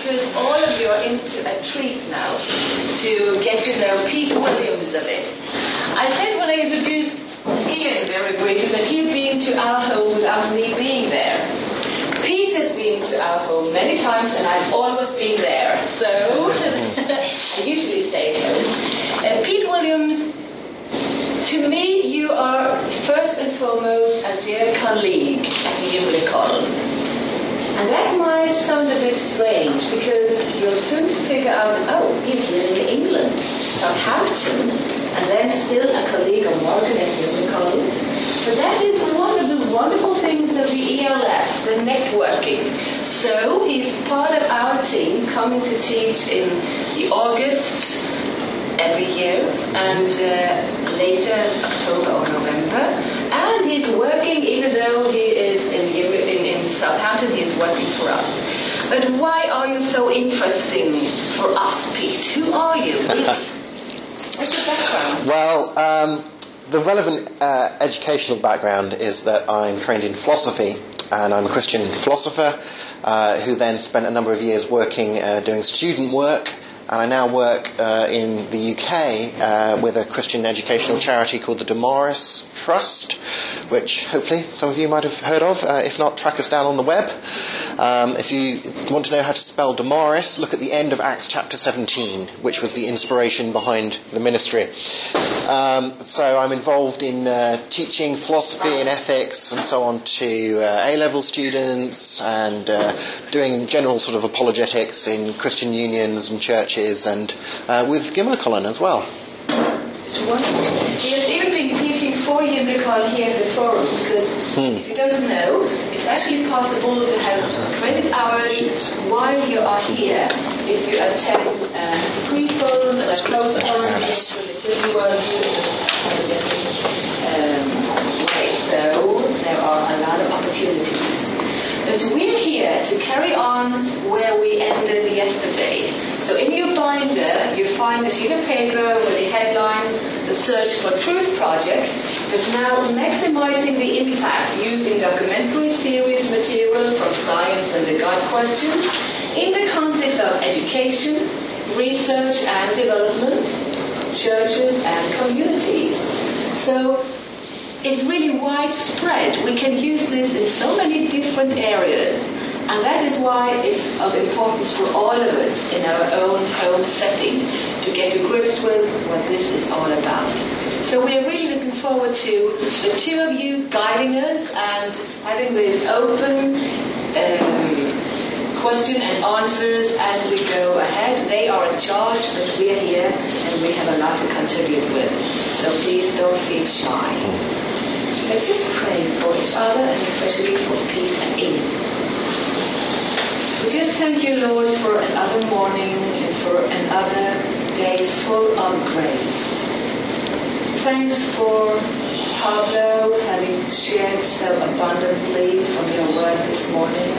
because all of you are into a treat now to get to know Pete Williams a bit. I said when I introduced Ian very briefly that he had been to our home without me being there. Pete has been to our home many times and I've always been there, so I usually stay at home. Uh, Pete Williams to me, you are first and foremost a dear colleague at the Gimlekollen. And that might sound a bit strange because you'll soon figure out, oh, he's living in England, Southampton, and then still a colleague of Morgan at Gimlekollen. But that is one of the wonderful things of the ELF, the networking. So he's part of our team coming to teach in the August every year and uh, later October or November. And he's working, even though he is in, in Southampton, he's working for us. But why are you so interesting for us, Pete? Who are you? What's your background? Well, um, the relevant uh, educational background is that I'm trained in philosophy and I'm a Christian philosopher uh, who then spent a number of years working uh, doing student work and I now work uh, in the UK uh, with a Christian educational charity called the Damaris Trust, which hopefully some of you might have heard of. Uh, if not, track us down on the web. Um, if you want to know how to spell Damaris, look at the end of Acts chapter 17, which was the inspiration behind the ministry. Um, so I'm involved in uh, teaching philosophy and ethics and so on to uh, A-level students and uh, doing general sort of apologetics in Christian unions and churches churches and uh, with Gimlekollen as well. It's wonderful. He has even been teaching for Gimlekollen here at the forum because hmm. if you don't know, it's actually possible to have credit hours while you are here if you attend uh, pre-forum, a close forum Christian worldview um. So there are a lot of opportunities. But we're here to carry on where we ended yesterday. So in your binder, you find a sheet of paper with the headline, The Search for Truth Project, but now maximizing the impact using documentary series material from Science and the God Question in the context of education, research and development, churches and communities. So it's really widespread. We can use this in so many different areas. And that is why it's of importance for all of us in our own home setting to get to grips with what this is all about. So we're really looking forward to the two of you guiding us and having this open um, question and answers as we go ahead. They are in charge, but we're here and we have a lot to contribute with. So please don't feel shy. Let's just pray for each other and especially for Pete and Ian. We just thank you, Lord, for another morning and for another day full of grace. Thanks for Pablo having shared so abundantly from your word this morning.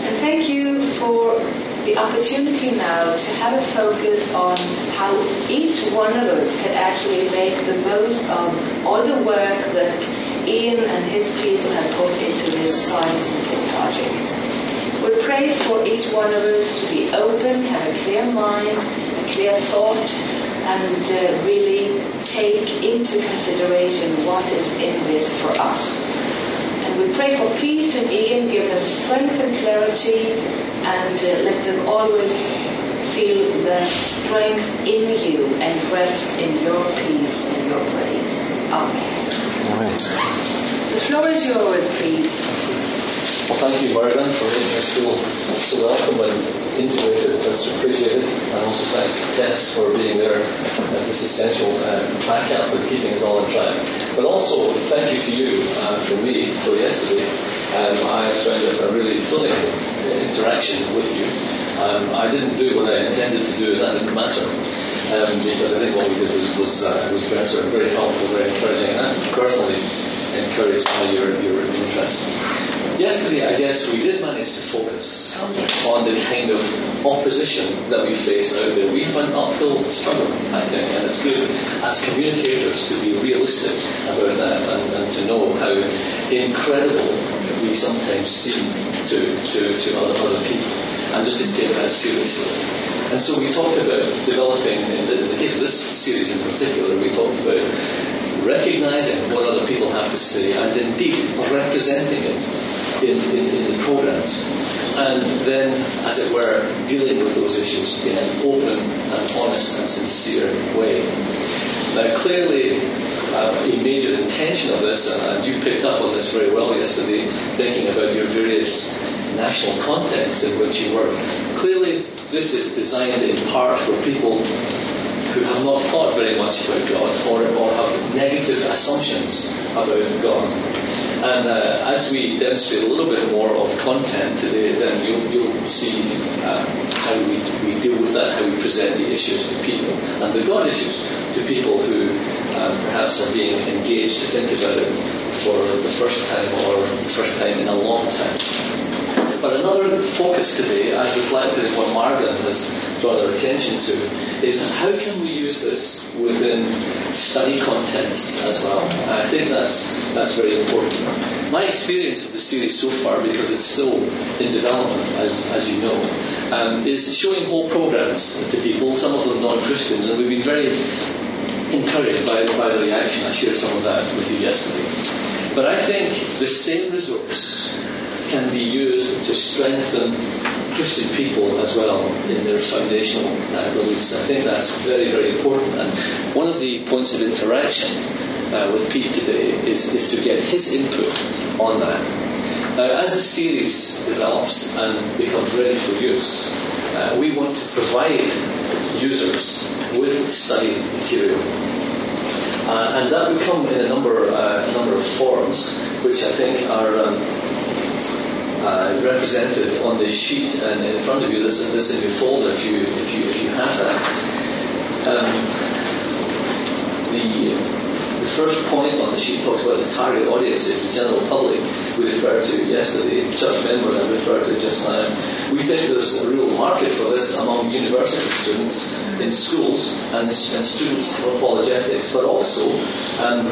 And thank you for the opportunity now to have a focus on how each one of us can actually make the most of all the work that Ian and his people have put into this tech project. We pray for each one of us to be open, have a clear mind, a clear thought, and uh, really take into consideration what is in this for us. And we pray for Pete and Ian, give them strength and clarity, and uh, let them always feel the strength in you and rest in your peace and your praise. Amen. Amen. The floor is yours, please. Well, thank you, Morgan, for making us feel so welcome and integrated. That's appreciated. And also thanks to Tess for being there as this essential uh, backup and keeping us all on track. But also, thank you to you uh, for me for yesterday. Um, I found it a really thrilling interaction with you. Um, I didn't do what I intended to do, and that didn't matter. Um, because I think what we did was was, uh, was better, very helpful, very encouraging, and personally encouraged by your, your interest. Yesterday, I guess we did manage to focus on the kind of opposition that we face out there. We have an uphill struggle, I think, and it's good as communicators to be realistic about that and, and to know how incredible we sometimes seem to, to, to other, other people. And just didn't take that seriously. And so we talked about developing, in the, in the case of this series in particular, we talked about recognizing what other people have to say and indeed representing it in, in, in the programs. And then, as it were, dealing with those issues in an open and honest and sincere way. Now, clearly, uh, a major intention of this, and you picked up on this very well yesterday, thinking about your various national contexts in which you work. Clearly, this is designed in part for people who have not thought very much about God or, or have negative assumptions about God. And uh, as we demonstrate a little bit more of content today, then you'll, you'll see uh, how we, we deal with that, how we present the issues to people, and the God issues to people who uh, perhaps are being engaged to think about it for the first time or the first time in a long time. But another focus today, as reflected in what Margaret has drawn our attention to, is how can we use this within study contexts as well. And I think that's, that's very important. My experience of the series so far, because it's still in development, as, as you know, um, is showing whole programs to people, some of them non-Christians, and we've been very encouraged by, by the reaction. I shared some of that with you yesterday. But I think the same resource can be used to strengthen Christian people as well in their foundational uh, beliefs. I think that's very, very important. And one of the points of interaction uh, with Pete today is, is to get his input on that. Now, as the series develops and becomes ready for use, uh, we want to provide users with study material. Uh, and that will come in a number, uh, a number of forms, which I think are um, uh, represented on this sheet and in front of you. This, this in your folder if you if you if you have that. Um, the the first point on the sheet talks about the target audiences, the general public. We referred to yesterday, church members I referred to just now. We think there's a real market for this among university students in schools and, and students of apologetics, but also, um,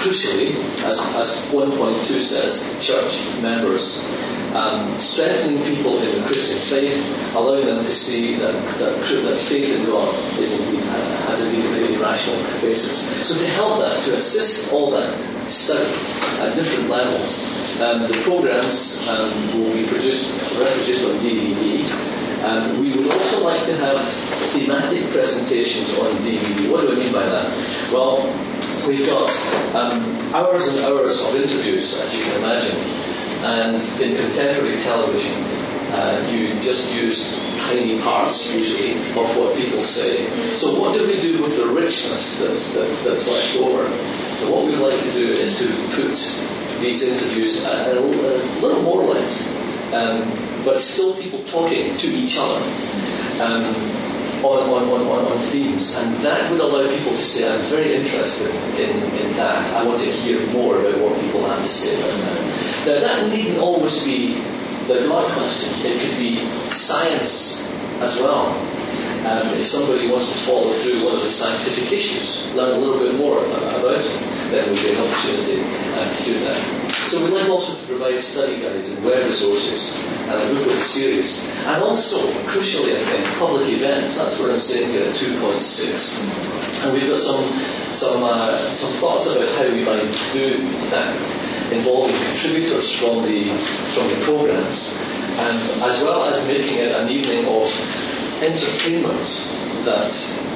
crucially, as, as 1.2 says, church members um, strengthening people in the Christian faith, allowing them to see that, that, that faith in God is indeed, has indeed a rational basis. So to help that, to assist all that study at different levels, um, the programs um, will be produced, reproduced on DVD. Um, we would also like to have thematic presentations on DVD. What do I mean by that? Well, we've got um, hours and hours of interviews, as you can imagine, and in contemporary television, uh, you just use tiny parts usually of what people say. So what do we do with the richness that's, that's, that's left over? So what we'd like to do is to put these interviews at a, a little more length, um, but still people talking to each other. Um, on, on, on, on, themes, and that would allow people to say, I'm very interested in, in that. I want to hear more about what people have to say about that. Now, that needn't always be the God question. It could be science as well. Um, if somebody wants to follow through one of the scientific issues, learn a little bit more about it, then would be an opportunity uh, to do that. So we'd like also to provide study guides and web resources and a book series. And also, crucially I think, public events. That's what I'm saying here at 2.6. And we've got some, some, uh, some thoughts about how we might do that involving contributors from the, from the programs. And as well as making it an evening of entertainment that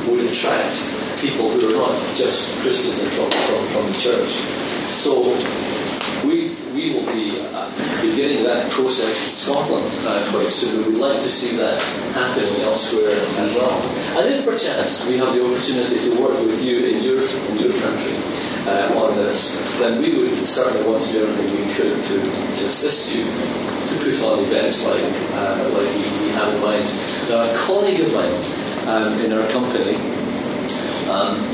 would attract people who are not just Christians from, from, from the church. So we, will be uh, beginning that process in Scotland uh, quite soon. We'd like to see that happening elsewhere as well. And if perchance we have the opportunity to work with you in your, in your country uh, on this, then we would certainly want to do everything we could to, to assist you to put on events like, uh, like we, we, have in mind. Now, a colleague of mine um, in our company um,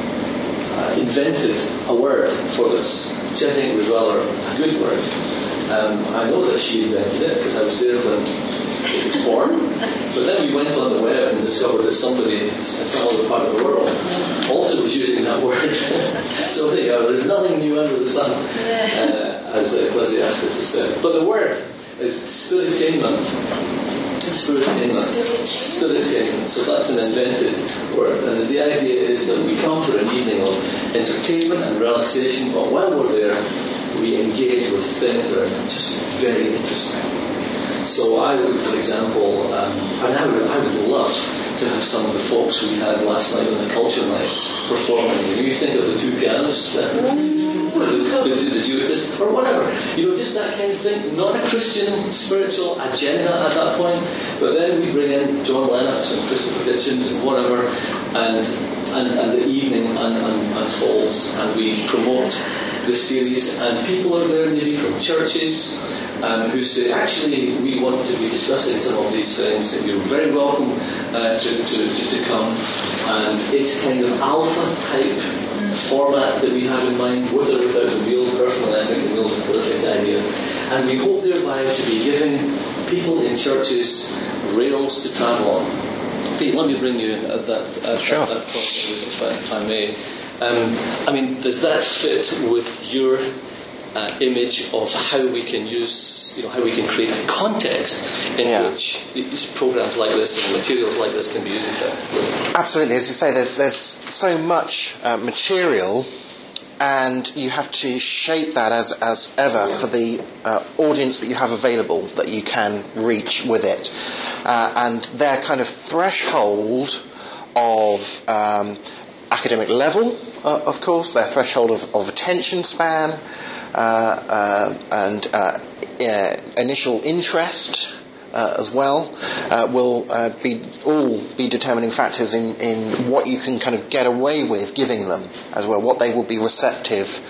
uh, invented a word for this which I think was rather a good word. Um, I know that she invented it because I was there when it was born. But then we went on the web and discovered that somebody in some other part of the world also was using that word. so there you go. There's nothing new under the sun, uh, as Ecclesiastes has said. But the word is studitainment. Spiritainment. Spiritainment. So that's an invented word. And the idea is that we come for an evening of entertainment and relaxation, but while we're there, we engage with things that are just very interesting. So I would, for example, um, and I would, I would love to have some of the folks we had last night on the culture night performing. You think of the two pianos, uh, the, the or whatever, you know, just that kind of thing. Not a Christian spiritual agenda at that point, but then we bring in John Lennox and Christopher Hitchens and whatever, and and, and the evening un, un, unfolds, and we promote the series, and people are there maybe from churches um, who say, actually, we want to be discussing some of these things, and you're very welcome uh, to, to, to, to come. And it's kind of alpha type format that we have in mind, with or without the real personal ethic, the real terrific idea. And we hope thereby to be giving people in churches rails to travel on. Pete, let me bring you at that, at, sure. at that point, if I, if I may. Um, I mean, does that fit with your uh, image of how we can use, you know, how we can create a context in Yeah. which these programs like this and materials like this can be used? Absolutely, as you say, there's there's so much uh, material, and you have to shape that as as ever for the uh, audience that you have available that you can reach with it, uh, and their kind of threshold of um, academic level, uh, of course, their threshold of, of attention span, uh, uh, and uh, initial interest as well will be all be determining factors in, in what you can kind of get away with giving them as well, what they will be receptive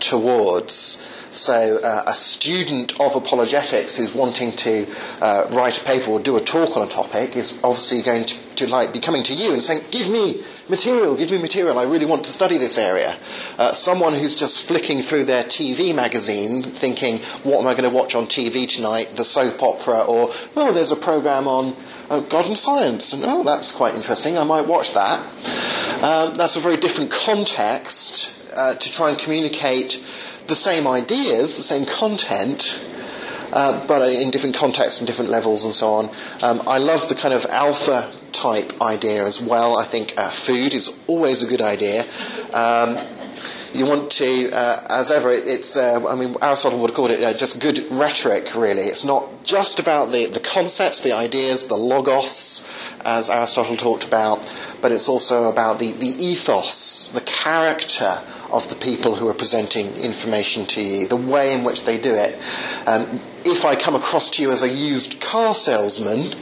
towards. So uh, a student of apologetics who's wanting to uh, write a paper or do a talk on a topic is obviously going to, to like be coming to you and saying, "Give me material, give me material. I really want to study this area." Uh, someone who's just flicking through their TV magazine, thinking, "What am I going to watch on TV tonight? The soap opera, or oh, there's a program on uh, God and science, and oh, that's quite interesting. I might watch that." Um, that's a very different context uh, to try and communicate the same ideas, the same content, uh, but in different contexts and different levels and so on. Um, I love the kind of alpha type idea as well. I think uh, food is always a good idea. Um, you want to, uh, as ever, it, it's, uh, I mean, Aristotle would have called it uh, just good rhetoric, really. It's not just about the, the concepts, the ideas, the logos, as Aristotle talked about, but it's also about the, the ethos, the character of the people who are presenting information to you, the way in which they do it. Um, if I come across to you as a used car salesman,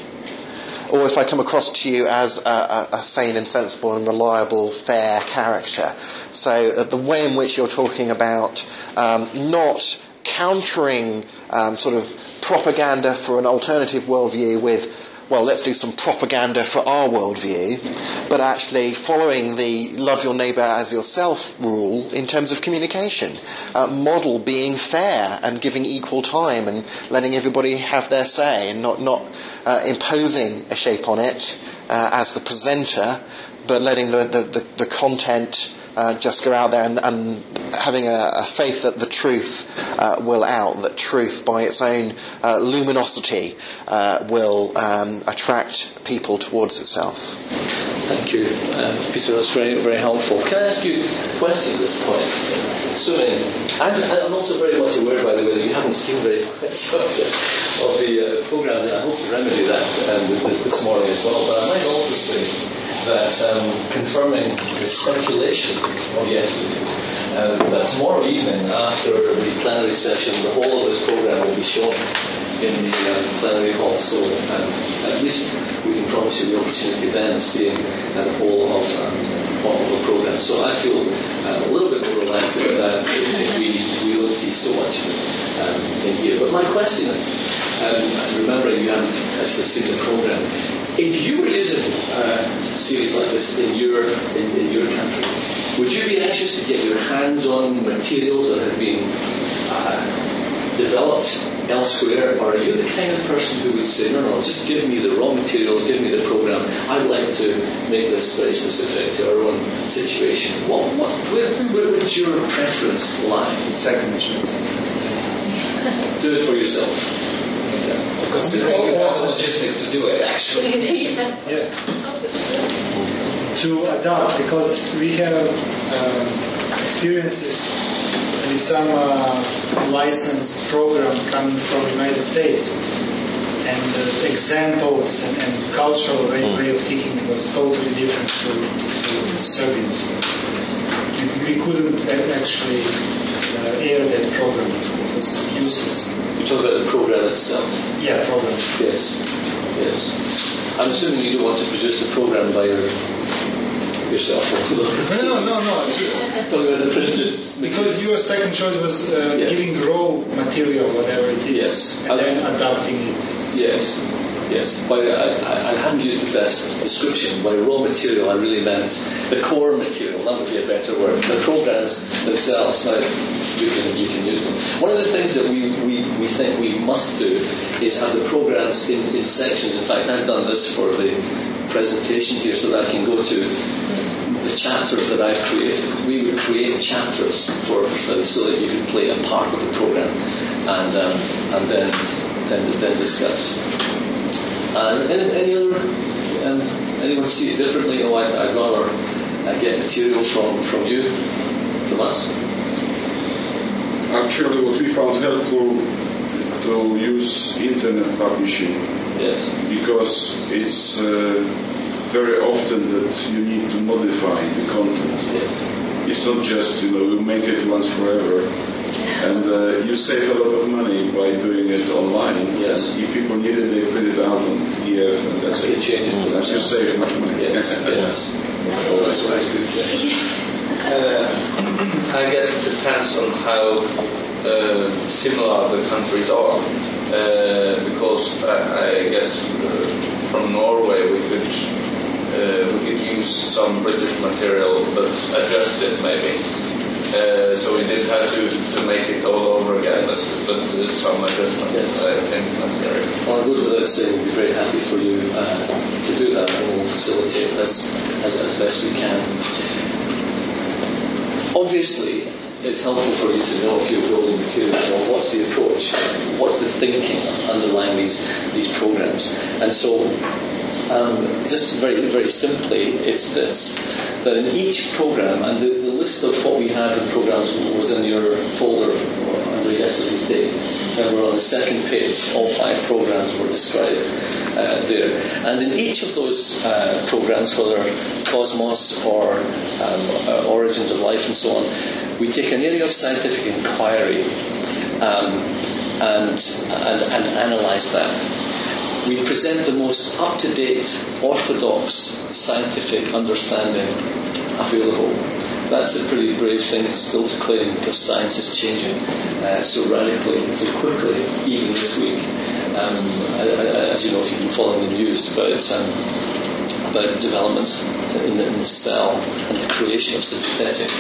or if I come across to you as a, a, a sane and sensible and reliable, fair character. So uh, the way in which you're talking about um, not countering um, sort of propaganda for an alternative worldview with well, let's do some propaganda for our worldview, but actually following the love your neighbour as yourself rule in terms of communication. Uh, model being fair and giving equal time and letting everybody have their say and not, not uh, imposing a shape on it uh, as the presenter, but letting the, the, the, the content uh, just go out there and, and having a, a, faith that the truth uh, will out, that truth by its own uh, luminosity uh, will um, attract people towards itself. Thank you, uh, Peter. That's very, very helpful. Can I ask you a question at this point? Assuming, I'm, I'm also very much aware, by the way, that you haven't seen very much of the, of the uh, programme, and I hope to remedy that um, this, this morning as well. But I might also say that um, confirming the speculation of yesterday, uh, that tomorrow evening after the plenary session, the whole of this programme will be shown in the um, plenary hall. So um, at least we can promise you the opportunity then of seeing uh, the whole of, um, of the programme. So I feel uh, a little bit more relaxed about that if we, we don't see so much of it um, in here. But my question is, um, remembering you haven't actually seen the programme, if you were using a series like this in your in, in, your country, would you be anxious to get your hands on materials that have been uh, developed elsewhere, or are you the kind of person who would say, no, no, just give me the raw materials, give me the program. I'd like to make this very specific to our own situation. What, what, where, where would your preference lie? The Second choice. Do it for yourself. Because Yeah. Considering you have the logistics to do it, actually. yeah. Yeah. To adapt, because we have um, experiences with some uh, licensed program coming from the United States, and uh, examples and, and cultural way, way of thinking was totally different to, to Serbians. We, we couldn't actually uh, air that program; it was useless. You talk about the program itself. Yeah, program. Yes, yes. I'm assuming you don't want to produce the program by your, yourself. No, no, no, no. Talking about the printed Because your second choice was uh, Yes. giving raw material, whatever it is, Yes. and then adapting it. Yes, yes. By, I, I- I haven't used the best description. By raw material, I really meant the core material. That would be a better word. The programs themselves. Now, you can you can use them. One of the things that we, we, we think we must do is have the programs in, in sections. In fact, I've done this for the presentation here, so that I can go to the chapters that I've created. We would create chapters for, study so that you could play a part of the program and um, and then then then discuss. And any, any other um, anyone see it differently? Oh, I'd, I'd rather uh, get material from from you, from us. I'm Actually, what we found helpful to use internet publishing Yes. because it's uh, very often that you need to modify the content. Yes. It's not just, you know, you make it once forever. And uh, you save a lot of money by doing it online. Yes. If people need it, they print it out on PDF and that's it. change it And you save much money. Yes. Yes. Always, always. Uh, I guess it depends on how uh, similar the countries are. Uh, because I, I guess uh, from Norway we could uh, we could use some British material but adjust it maybe. Uh, so we did have to, to make it all over again, but, but some adjustment I think necessary. Well, it goes without saying, we'd be very happy for you uh, to do that, and we'll facilitate this as, as best we can. Obviously, it's helpful for you to know if you're building materials, well, what's the approach, what's the thinking underlying these these programs, and so. Um, just very, very simply, it's this: that in each program, and the, the list of what we have in programs was in your folder under yesterday's date, and we're on the second page. All five programs were described uh, there, and in each of those uh, programs, whether Cosmos or um, uh, Origins of Life and so on, we take an area of scientific inquiry um, and, and and analyse that we present the most up-to-date, orthodox scientific understanding available. That's a pretty brave thing still to claim because science is changing uh, so radically, and so quickly, even this week. Um, as you know, if you've been following the news about um, about developments in the, in the cell and the creation of synthetic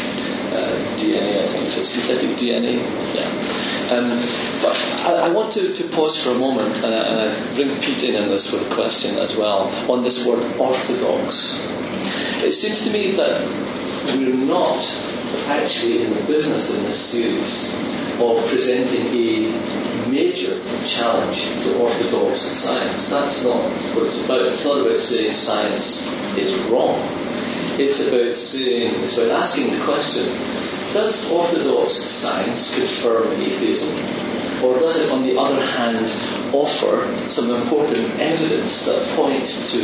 uh, DNA, I think. So synthetic DNA, yeah. Um, but I, I want to, to pause for a moment and I, and I bring Pete in on this with a question as well on this word orthodox. It seems to me that we're not actually in the business in this series of presenting a major challenge to orthodox science. That's not what it's about. It's not about saying science is wrong. It's about saying, it's about asking the question, does orthodox science confirm atheism? Or does it, on the other hand, offer some important evidence that points to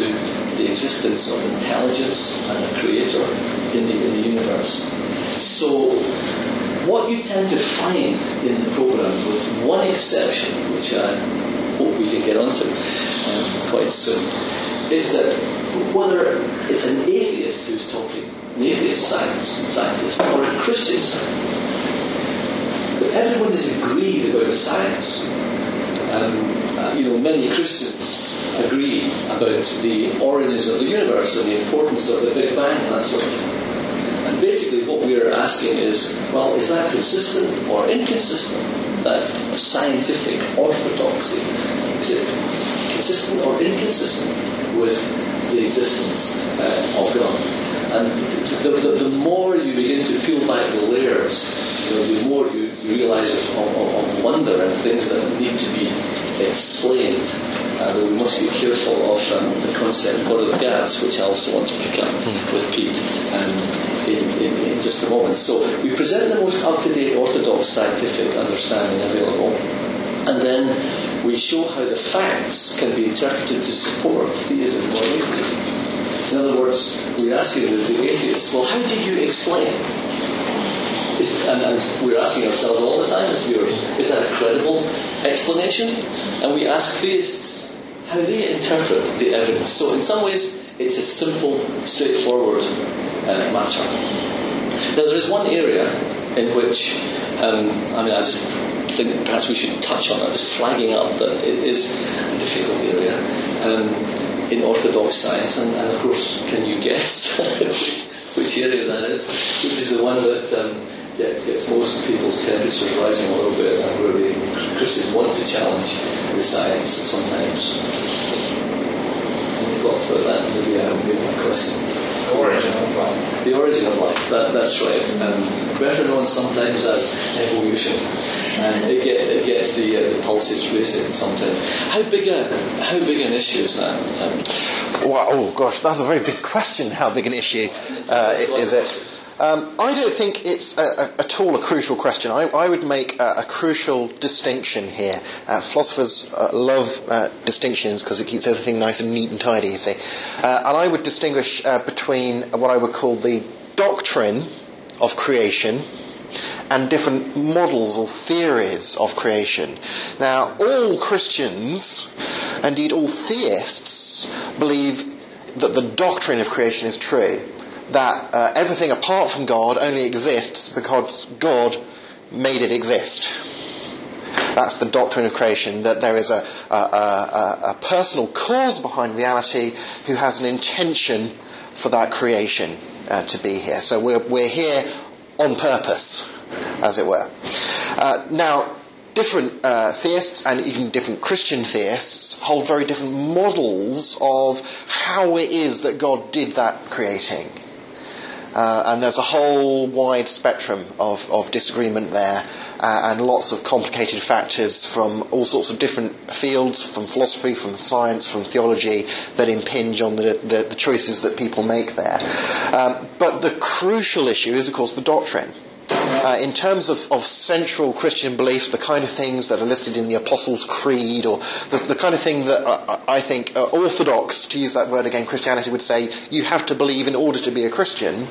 the existence of intelligence and a creator in the, in the universe? So, what you tend to find in the programs, with one exception, which I hope we can get onto um, quite soon, is that whether it's an atheist who's talking, an atheist science scientist, or a Christian scientist, but everyone is agreed about the science. Um, uh, you know, many Christians agree about the origins of the universe and the importance of the Big Bang and that sort of thing. And basically, what we're asking is, well, is that consistent or inconsistent? That scientific orthodoxy is it consistent or inconsistent with the existence uh, of God? And the, the, the more you begin to peel back the layers, you know, the more you, you realise of, of, of wonder and things that need to be explained, uh, that we must be careful of um, the concept of God of gaps, which I also want to pick up with Pete um, in, in, in just a moment. So we present the most up-to-date orthodox scientific understanding available, and then we show how the facts can be interpreted to support theism or atheism. In other words, we're asking the, the atheists, well, how do you explain? Is, and, and, we're asking ourselves all the time as viewers, is that a credible explanation? And we ask theists how they interpret the evidence. So in some ways, it's a simple, straightforward uh, matter. Now there is one area in which, um, I mean, I just think perhaps we should touch on it, just flagging up that it is a difficult area um, in orthodox science, and, and, of course, can you guess which, area that is? Which is the one that um, gets, gets most people's temperatures rising a little bit, and where the Christians want to challenge the science sometimes. Any thoughts about that? Maybe I haven't my question. The origin of life. The origin of life, that, that's right. Um, better known sometimes as evolution. And it, get, it gets the, uh, the pulses racing sometimes. How big a how big an issue is that? Um, oh gosh, that's a very big question. How big an issue uh, is it? Um, I don't think it's a, a, at all a crucial question. I, I would make a, a, crucial distinction here. Uh, philosophers uh, love uh, distinctions because it keeps everything nice and neat and tidy, you see. Uh, and I would distinguish uh, between what I would call the doctrine of creation and different models or theories of creation. Now, all Christians, indeed all theists, believe that the doctrine of creation is true that uh, everything apart from God only exists because God made it exist. That's the doctrine of creation, that there is a, a, a, a, personal cause behind reality who has an intention for that creation uh, to be here. So we're, we're here on purpose, as it were. Uh, now, different uh, theists and even different Christian theists hold very different models of how it is that God did that creating. Uh, and there's a whole wide spectrum of, of disagreement there, uh, and lots of complicated factors from all sorts of different fields, from philosophy, from science, from theology, that impinge on the, the, the choices that people make there. Um, but the crucial issue is, of course, the doctrine. Uh, in terms of, of, central Christian beliefs, the kind of things that are listed in the Apostles' Creed, or the, the kind of thing that uh, I think uh, Orthodox, to use that word again, Christianity would say you have to believe in order to be a Christian,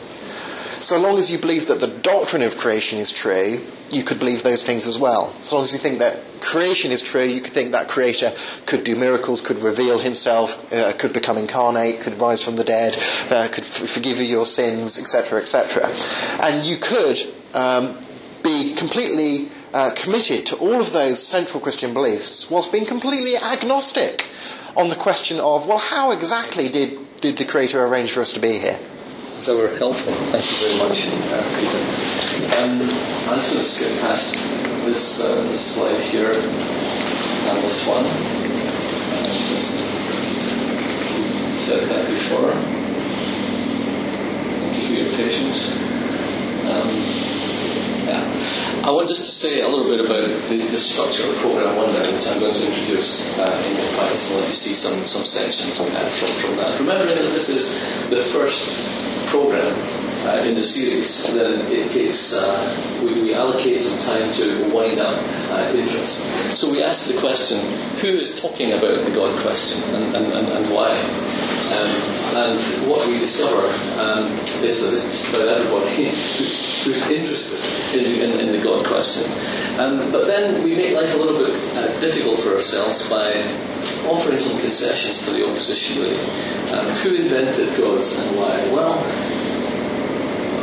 so long as you believe that the doctrine of creation is true, you could believe those things as well. So long as you think that creation is true, you could think that creator could do miracles, could reveal himself, uh, could become incarnate, could rise from the dead, uh, could f- forgive you your sins, etc., etc. And you could um, be completely uh, committed to all of those central Christian beliefs whilst being completely agnostic on the question of, well, how exactly did, did the Creator arrange for us to be here? So we're helpful. Thank you very much, uh, Peter. Um, I'm just going to skip past this, uh, this slide here and this one. Uh, said that before. Thank you for your patience. Um, yeah. I want just to say a little bit about the, the structure of the Program 1 now, which I'm going to introduce uh, in your and let you see some, some sections uh, from, from that. Remembering that this is the first program uh, in the series, then it takes, uh, we, we, allocate some time to wind up uh, interest. So we ask the question, who is talking about the God question and, and, and, and why? Um, and what we discover um, is that it's just about everybody who's, who's interested in, in, in, the God question. Um, but then we make life a little bit uh, difficult for ourselves by offering some concessions to the opposition, really. Um, who invented gods and why? Well,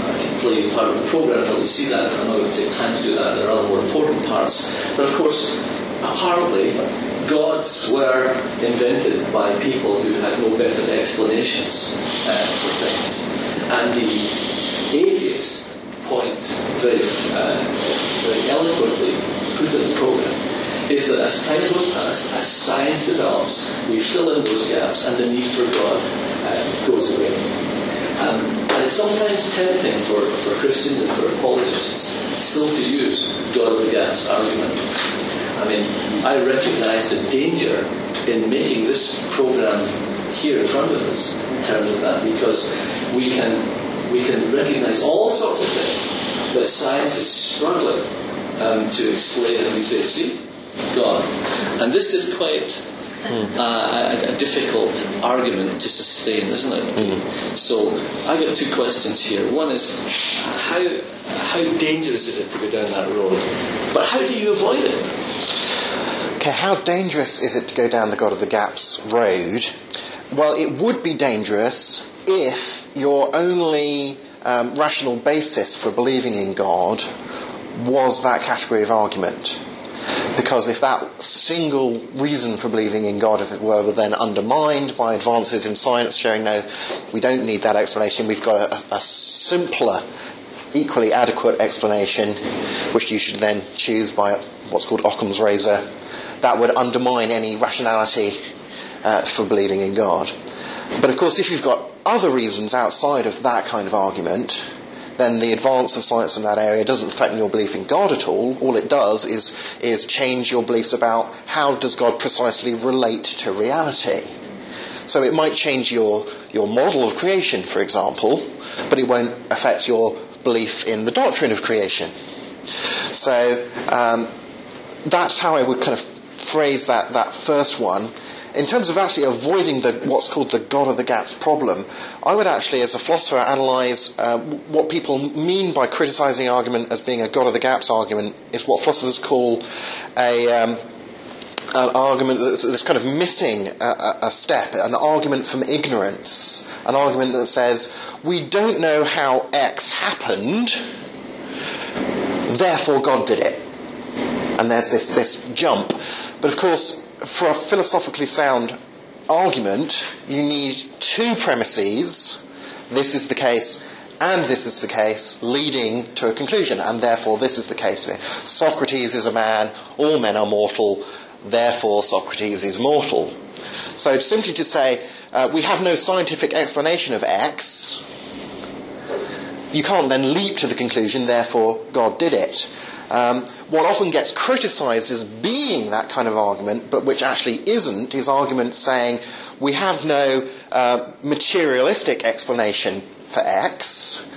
I can play part of the program until you see that, I'm not going to take time to do that. There are other more important parts. But of course, apparently, gods were invented by people who had no better explanations uh, for things. And the atheist point very, uh, very eloquently put in the program is that as time goes past, as science develops, we fill in those gaps and the need for God uh, goes away. Um, and it's sometimes tempting for, for Christians and for apologists still to use God of the gaps argument. I mean, I recognize the danger in making this program here in front of us in terms of that because we can we can recognize all sorts of things that science is struggling um, to explain and we say, see, God. And this is quite uh, a, a, difficult argument to sustain, isn't it? Mm. So I've got two questions here. One is how how dangerous is it to go down that road? But how do you avoid it? Okay, how dangerous is it to go down the God of the Gaps road? Well, it would be dangerous if your only um, rational basis for believing in God was that category of argument. Because if that single reason for believing in God, if it were, were then undermined by advances in science showing no, we don't need that explanation, we've got a, a simpler, equally adequate explanation, which you should then choose by what's called Occam's razor, that would undermine any rationality uh, for believing in God. But of course, if you've got other reasons outside of that kind of argument, then the advance of science in that area doesn't threaten your belief in God at all. All it does is, is change your beliefs about how does God precisely relate to reality. So it might change your, your model of creation, for example, but it won't affect your belief in the doctrine of creation. So um, that's how I would kind of phrase that, that first one in terms of actually avoiding the, what's called the God of the Gaps problem, I would actually, as a philosopher, analyse uh, what people mean by criticising argument as being a God of the Gaps argument is what philosophers call a. Um, an argument that's kind of missing a, a, step, an argument from ignorance, an argument that says, we don't know how X happened, therefore God did it. And there's this, this jump. But of course, for a philosophically sound argument, you need two premises. This is the case, and this is the case, leading to a conclusion, and therefore this is the case. Socrates is a man, all men are mortal, therefore Socrates is mortal. So simply to say, uh, we have no scientific explanation of X, you can't then leap to the conclusion, therefore God did it. Um, what often gets criticised as being that kind of argument, but which actually isn't, is arguments saying we have no uh, materialistic explanation for X.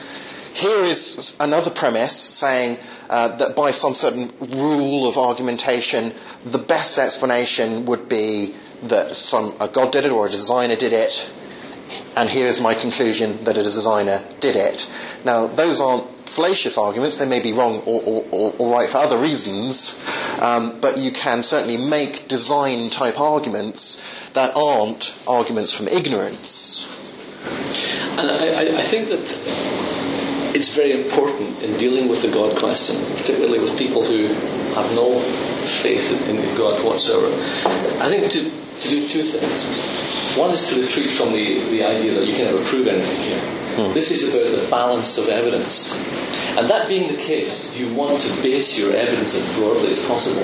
Here is another premise saying uh, that by some certain rule of argumentation, the best explanation would be that some a God did it or a designer did it, and here is my conclusion that a designer did it. Now, those aren't fallacious arguments. They may be wrong or, or, or right for other reasons, um, but you can certainly make design type arguments that aren't arguments from ignorance. And I, I think that it's very important in dealing with the God question, particularly with people who have no faith in God whatsoever. I think to, to do two things. One is to retreat from the, the idea that you can never prove anything here. Hmm. This is about the balance of evidence. And that being the case, you want to base your evidence as broadly as possible.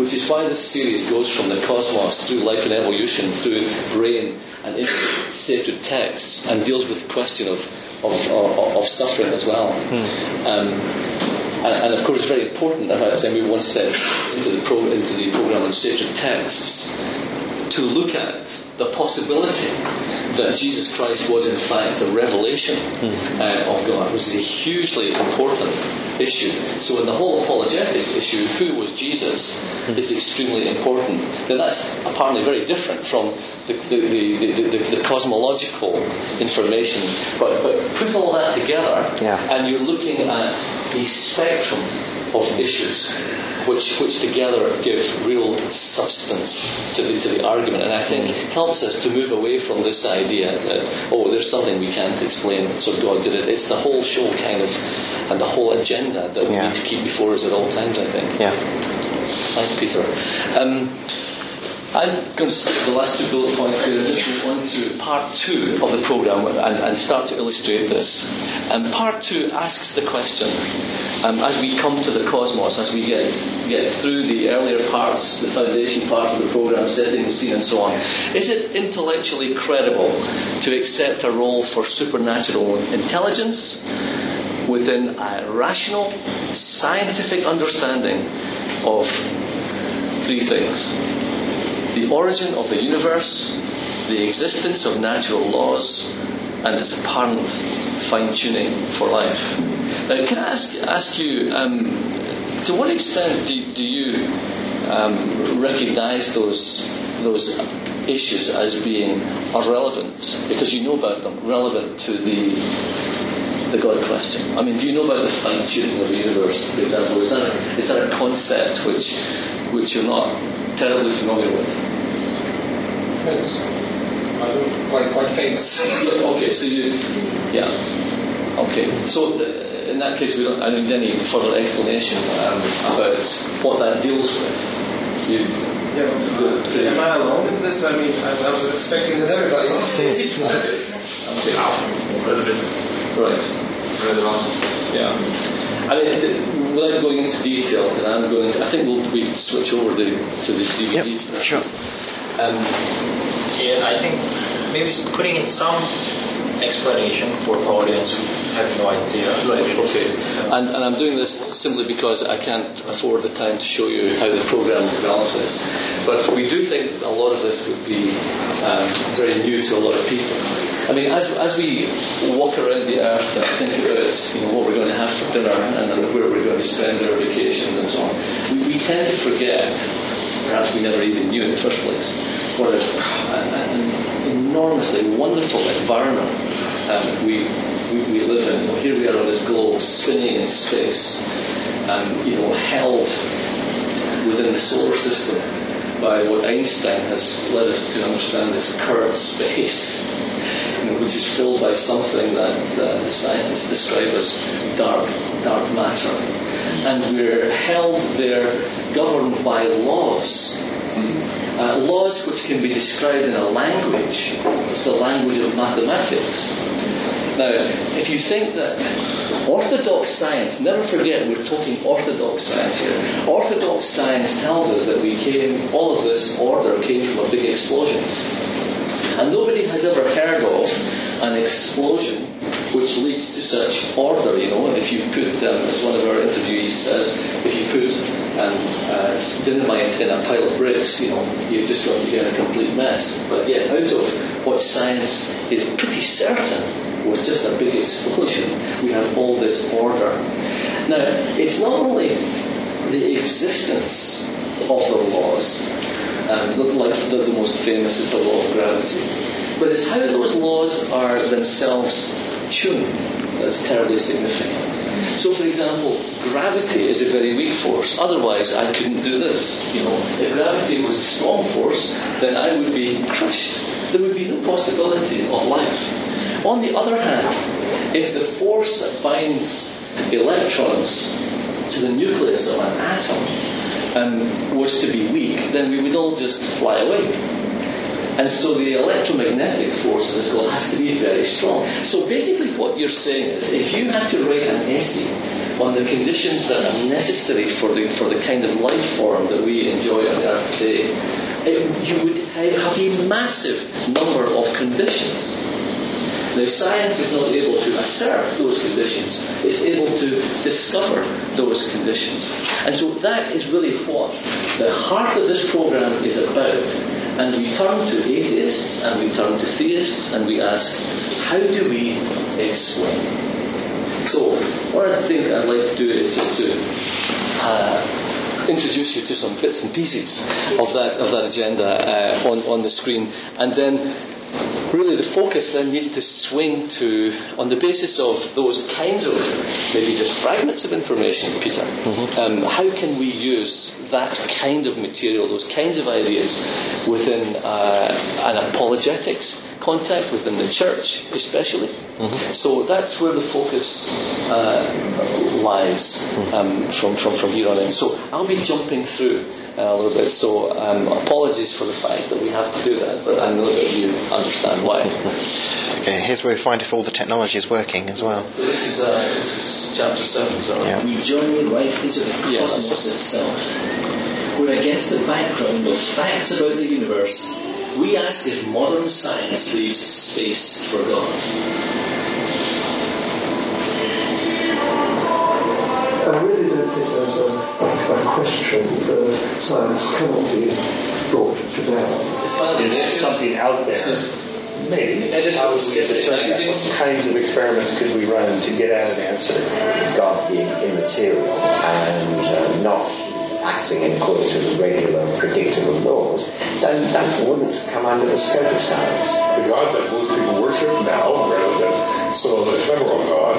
Which is why this series goes from the cosmos through life and evolution, through brain and into sacred texts, and deals with the question of, of, of, of suffering as well. Hmm. Um, and, and, of course, it's very important that I move one step into the, pro, into the program on sacred texts, to look at the possibility that Jesus Christ was in fact the revelation uh, of God, which is a hugely important issue. So in the whole apologetics issue, who was Jesus is extremely important. Now that's apparently very different from the, the, the, the, cosmological information. But, but put all that together yeah. and you're looking at a spectrum of issues which, which together give real substance to the, to the argument and I think helps us to move away from this idea that, oh, there's something we can't explain, so God did it. It's the whole show kind of, and the whole agenda that we need to keep before us at all times, I think. Yeah. Thanks, Peter. Um, I'm going to skip the last two bullet points here and just move on to part two of the programme and, and start to illustrate this. And part two asks the question, um, as we come to the cosmos, as we get, get through the earlier parts, the foundation parts of the programme, setting the scene and so on, is it intellectually credible to accept a role for supernatural intelligence within a rational, scientific understanding of three things? The origin of the universe, the existence of natural laws, and its apparent fine tuning for life. Now, can I ask, ask you, um, to what extent do, do you um, recognize those, those issues as being irrelevant, because you know about them, relevant to the, the God question? I mean, do you know about the fine tuning of the universe, for example? Is that a, is that a concept which, which you're not terribly familiar with? Yes. Quite, quite famous. okay, so you, yeah, okay. So the, in that case, we don't I don't need any further explanation um, about what that deals with. You, Yeah, but the- am I alone in this? I mean, I, I was expecting that everybody was. okay, Relevant. right. Relevant. Yeah. I mean, th- without going into detail, because I'm going to, I think we'll we switch over the, to the DVD. Yep, sure. Um, Yeah, I think maybe putting in some explanation for our audience who have no idea. Right, okay. And, and I'm doing this simply because I can't afford the time to show you how the program develops this. But we do think a lot of this would be um, very new to a lot of people. I mean, as, as we walk around the earth and think about you know, what we're going to have for dinner and, and where we're going to spend our vacations and so on, we, we tend to forget, perhaps we never even knew in the first place, what a, an enormously wonderful environment um, we, we, we live in. Here we are on this globe spinning in space, and you know, held within the solar system by what Einstein has led us to understand as curved space, you know, which is filled by something that uh, the scientists describe as dark, dark matter. And we're held there, governed by laws. Uh, laws which can be described in a language. It's the language of mathematics. Now, if you think that orthodox science, never forget we're talking orthodox science here. Orthodox science tells us that we came, all of this order came from a big explosion. And nobody has ever heard of an explosion which leads to such order, you know. If you put, um, as one of our interviewees says, if you put um, uh, dynamite in a pile of bricks, you know, you've just got to get a complete mess. But yet, out of what science is pretty certain was just a big explosion, we have all this order. Now, it's not only the existence of the laws, um, like the, the most famous is the law of gravity, but it's how those laws are themselves that's terribly significant. So, for example, gravity is a very weak force. Otherwise, I couldn't do this. You know, if gravity was a strong force, then I would be crushed. There would be no possibility of life. On the other hand, if the force that binds electrons to the nucleus of an atom um, was to be weak, then we would all just fly away. And so the electromagnetic force this all has to be very strong. So basically what you're saying is if you had to write an essay on the conditions that are necessary for the, for the kind of life form that we enjoy on Earth today, it, you would have a massive number of conditions. Now, science is not able to assert those conditions, it's able to discover those conditions. And so that is really what the heart of this program is about. And we turn to atheists and we turn to theists and we ask, how do we explain? So, what I think I'd like to do is just to uh, introduce you to some bits and pieces of that of that agenda uh, on on the screen, and then really the focus then needs to swing to on the basis of those kinds of maybe just fragments of information, Peter. Um, how can we use that kind of material, those kinds of ideas, within uh, an apologetics context, within the church especially. So that's where the focus uh, lies um, from, from, from here on in. So I'll be jumping through a little bit. So um, apologies for the fact that we have to do that, but I know that you understand why. Okay, here's where we find if all the technology is working as well. So this is, uh, this is chapter 7, is that right? Yeah. We journey right into the cosmos that's it. itself, where against the background of facts about the universe, we ask if modern science leaves space for God. I really don't think there's a, a, a question that science cannot be brought to bear. It's valid. There's something out there. Maybe. How would we discern that? What kinds of experiments could we run to get at an answer? God being immaterial and uh, not acting in accordance with regular predictable laws, then that wouldn't come under the scope of science. The God that most people worship now, rather than some ephemeral God,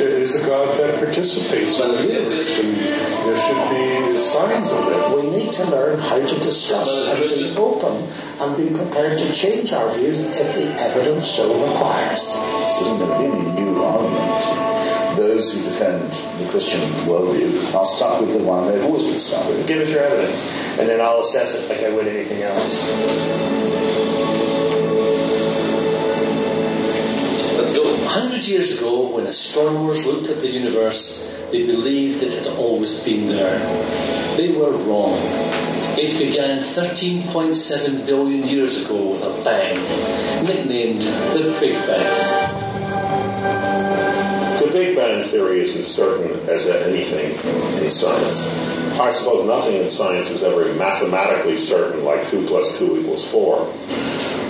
is a God that participates in the universe, and there should be signs of it. We need to learn how to discuss and be open and be prepared to change our views if the evidence so requires. This isn't a really new argument. Those who defend the Christian worldview are stuck with the one they've always been stuck with. Give us your evidence, and then I'll assess it like I would anything else. Let's go. A hundred years ago, when astronomers looked at the universe, they believed it had always been there. They were wrong. It began 13.7 billion years ago with a bang, nicknamed the Big Bang. Big Bang theory is as certain as anything in science. I suppose nothing in science is ever mathematically certain, like 2 plus 2 equals 4.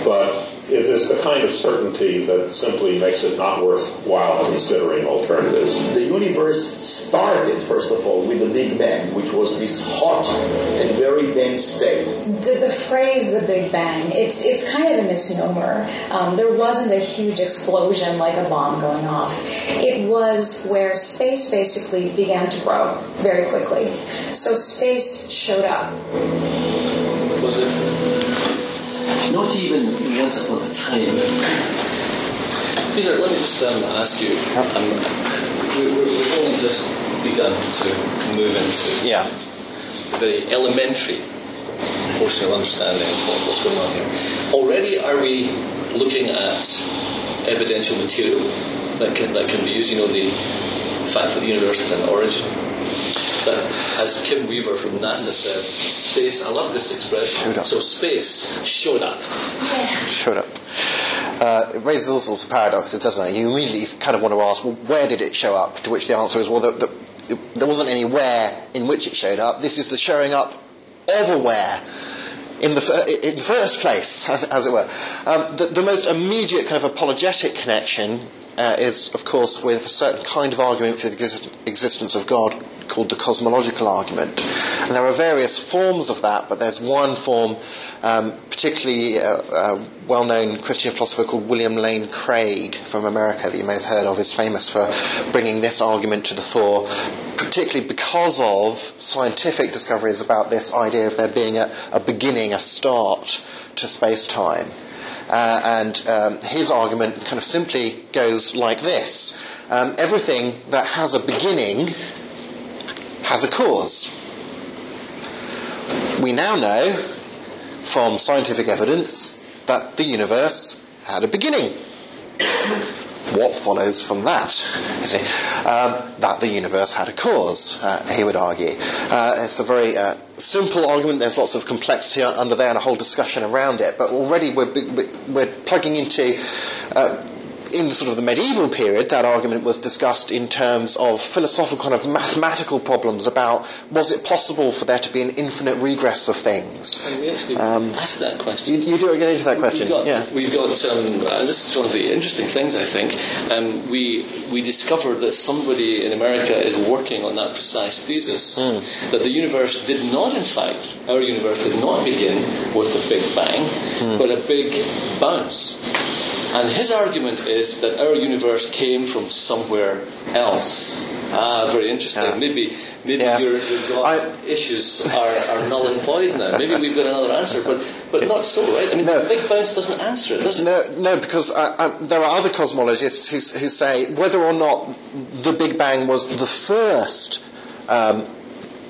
But it is the kind of certainty that simply makes it not worthwhile considering alternatives. The universe started, first of all, with the Big Bang, which was this hot and very dense state. The, the phrase "the Big Bang" it's it's kind of a misnomer. Um, there wasn't a huge explosion like a bomb going off. It was where space basically began to grow very quickly. So space showed up. Was it? Not even once upon a time. Peter, let me just um, ask you. Um, we, we, we've only just begun to move into Yeah. the elementary portion of understanding of what- what's going on here. Already, are we looking at evidential material that can, that can be used? You know, the fact that the universe had an origin. That, as Kim Weaver from NASA said, space, I love this expression. So space showed up. Showed up. Uh, it raises all sorts of paradoxes, doesn't it? You immediately kind of want to ask, well, where did it show up? To which the answer is, well, the, the, there wasn't any where in which it showed up. This is the showing up of a where. In the, fir- in the first place, as, as it were. Um, the, the most immediate kind of apologetic connection uh, is, of course, with a certain kind of argument for the exist- existence of God called the cosmological argument. And there are various forms of that, but there's one form, um, particularly uh, uh, well-known Christian philosopher called William Lane Craig from America that you may have heard of is famous for bringing this argument to the fore, particularly because of scientific discoveries about this idea of there being a, a beginning, a start to space-time. Uh, and um, his argument kind of simply goes like this. Um, everything that has a beginning has a cause. We now know from scientific evidence that the universe had a beginning. What follows from that? You see, Um, that the universe had a cause, uh, he would argue. Uh, it's a very uh, simple argument. There's lots of complexity under there and a whole discussion around it. But already we're, we're- we're plugging into uh, in sort of the medieval period, that argument was discussed in terms of philosophical kind of mathematical problems about was it possible for there to be an infinite regress of things? And we actually Um, asked that question. You, you do get into that question, We've got, yeah. we've got um, and this is one of the interesting things I think. Um, we we discovered that somebody in America is working on that precise thesis Hmm. that the universe did not, in fact, our universe did not begin with a big bang, Hmm. but a big bounce. And his argument is that our universe came from somewhere else. Ah, very interesting. Maybe maybe your, your God issues are, are null and void now. Maybe we've got another answer. But But not so, right? I mean, the Big Bounce doesn't answer it, does it? No, no, because uh, uh, there are other cosmologists who, who say whether or not the Big Bang was the first um,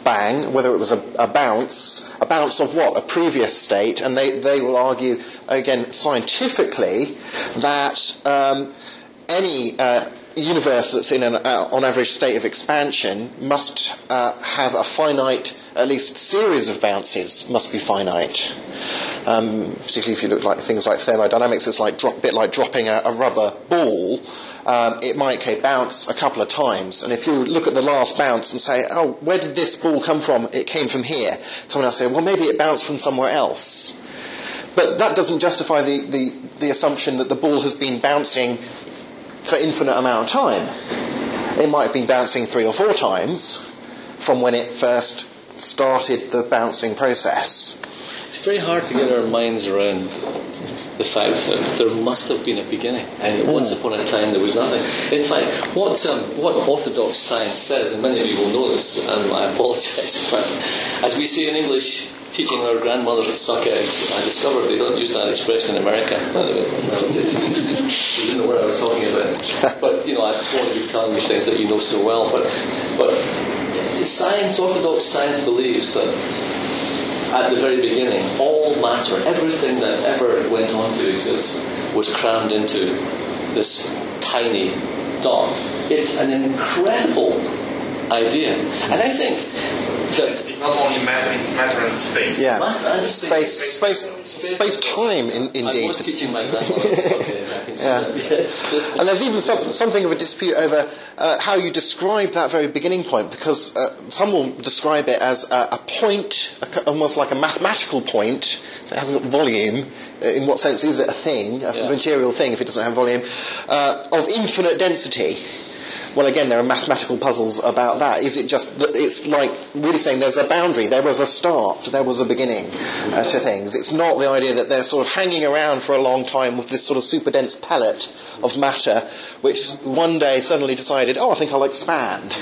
bang, whether it was a, a, bounce, a bounce of what? A previous state, and they, they will argue, again, scientifically, that um, any uh, universe that's in an uh, on average state of expansion must uh, have a finite, at least series of bounces must be finite. Um, particularly if you look like things like thermodynamics, it's like bit like dropping a, a rubber ball. Um, it might okay, bounce a couple of times, and if you look at the last bounce and say, "Oh, where did this ball come from?" It came from here. Someone else say, "Well, maybe it bounced from somewhere else." But that doesn't justify the, the, the assumption that the ball has been bouncing for infinite amount of time. It might have been bouncing three or four times from when it first started the bouncing process. It's very hard to get our minds around the fact that there must have been a beginning, and once upon a time there was nothing. In fact, what um, what orthodox science says, and many of you will know this, and I apologise, but as we say in English, teaching our grandmothers to suck eggs. I discovered they don't use that expression in America. By the way, you didn't know what I was talking about. But, you know, I want to be telling you things that you know so well. But, but science, Orthodox science believes that at the very beginning, all matter, everything that ever went on to exist, was crammed into this tiny dot. It's an incredible idea. And I think it's, it's not only matter, it's matter and space. Yeah, and space, space, space, space time, in, indeed. I was teaching my yeah. and there's even some, something of a dispute over uh, how you describe that very beginning point, because uh, some will describe it as a, a point, a, almost like a mathematical point. So it hasn't got volume. In what sense is it a thing, a yeah. material thing, if it doesn't have volume, uh, of infinite density? Well, again, there are mathematical puzzles about that. Is it just that it's like really saying there's a boundary, there was a start, there was a beginning uh, to things? It's not the idea that they're sort of hanging around for a long time with this sort of super dense pellet of matter, which one day suddenly decided, oh, I think I'll expand.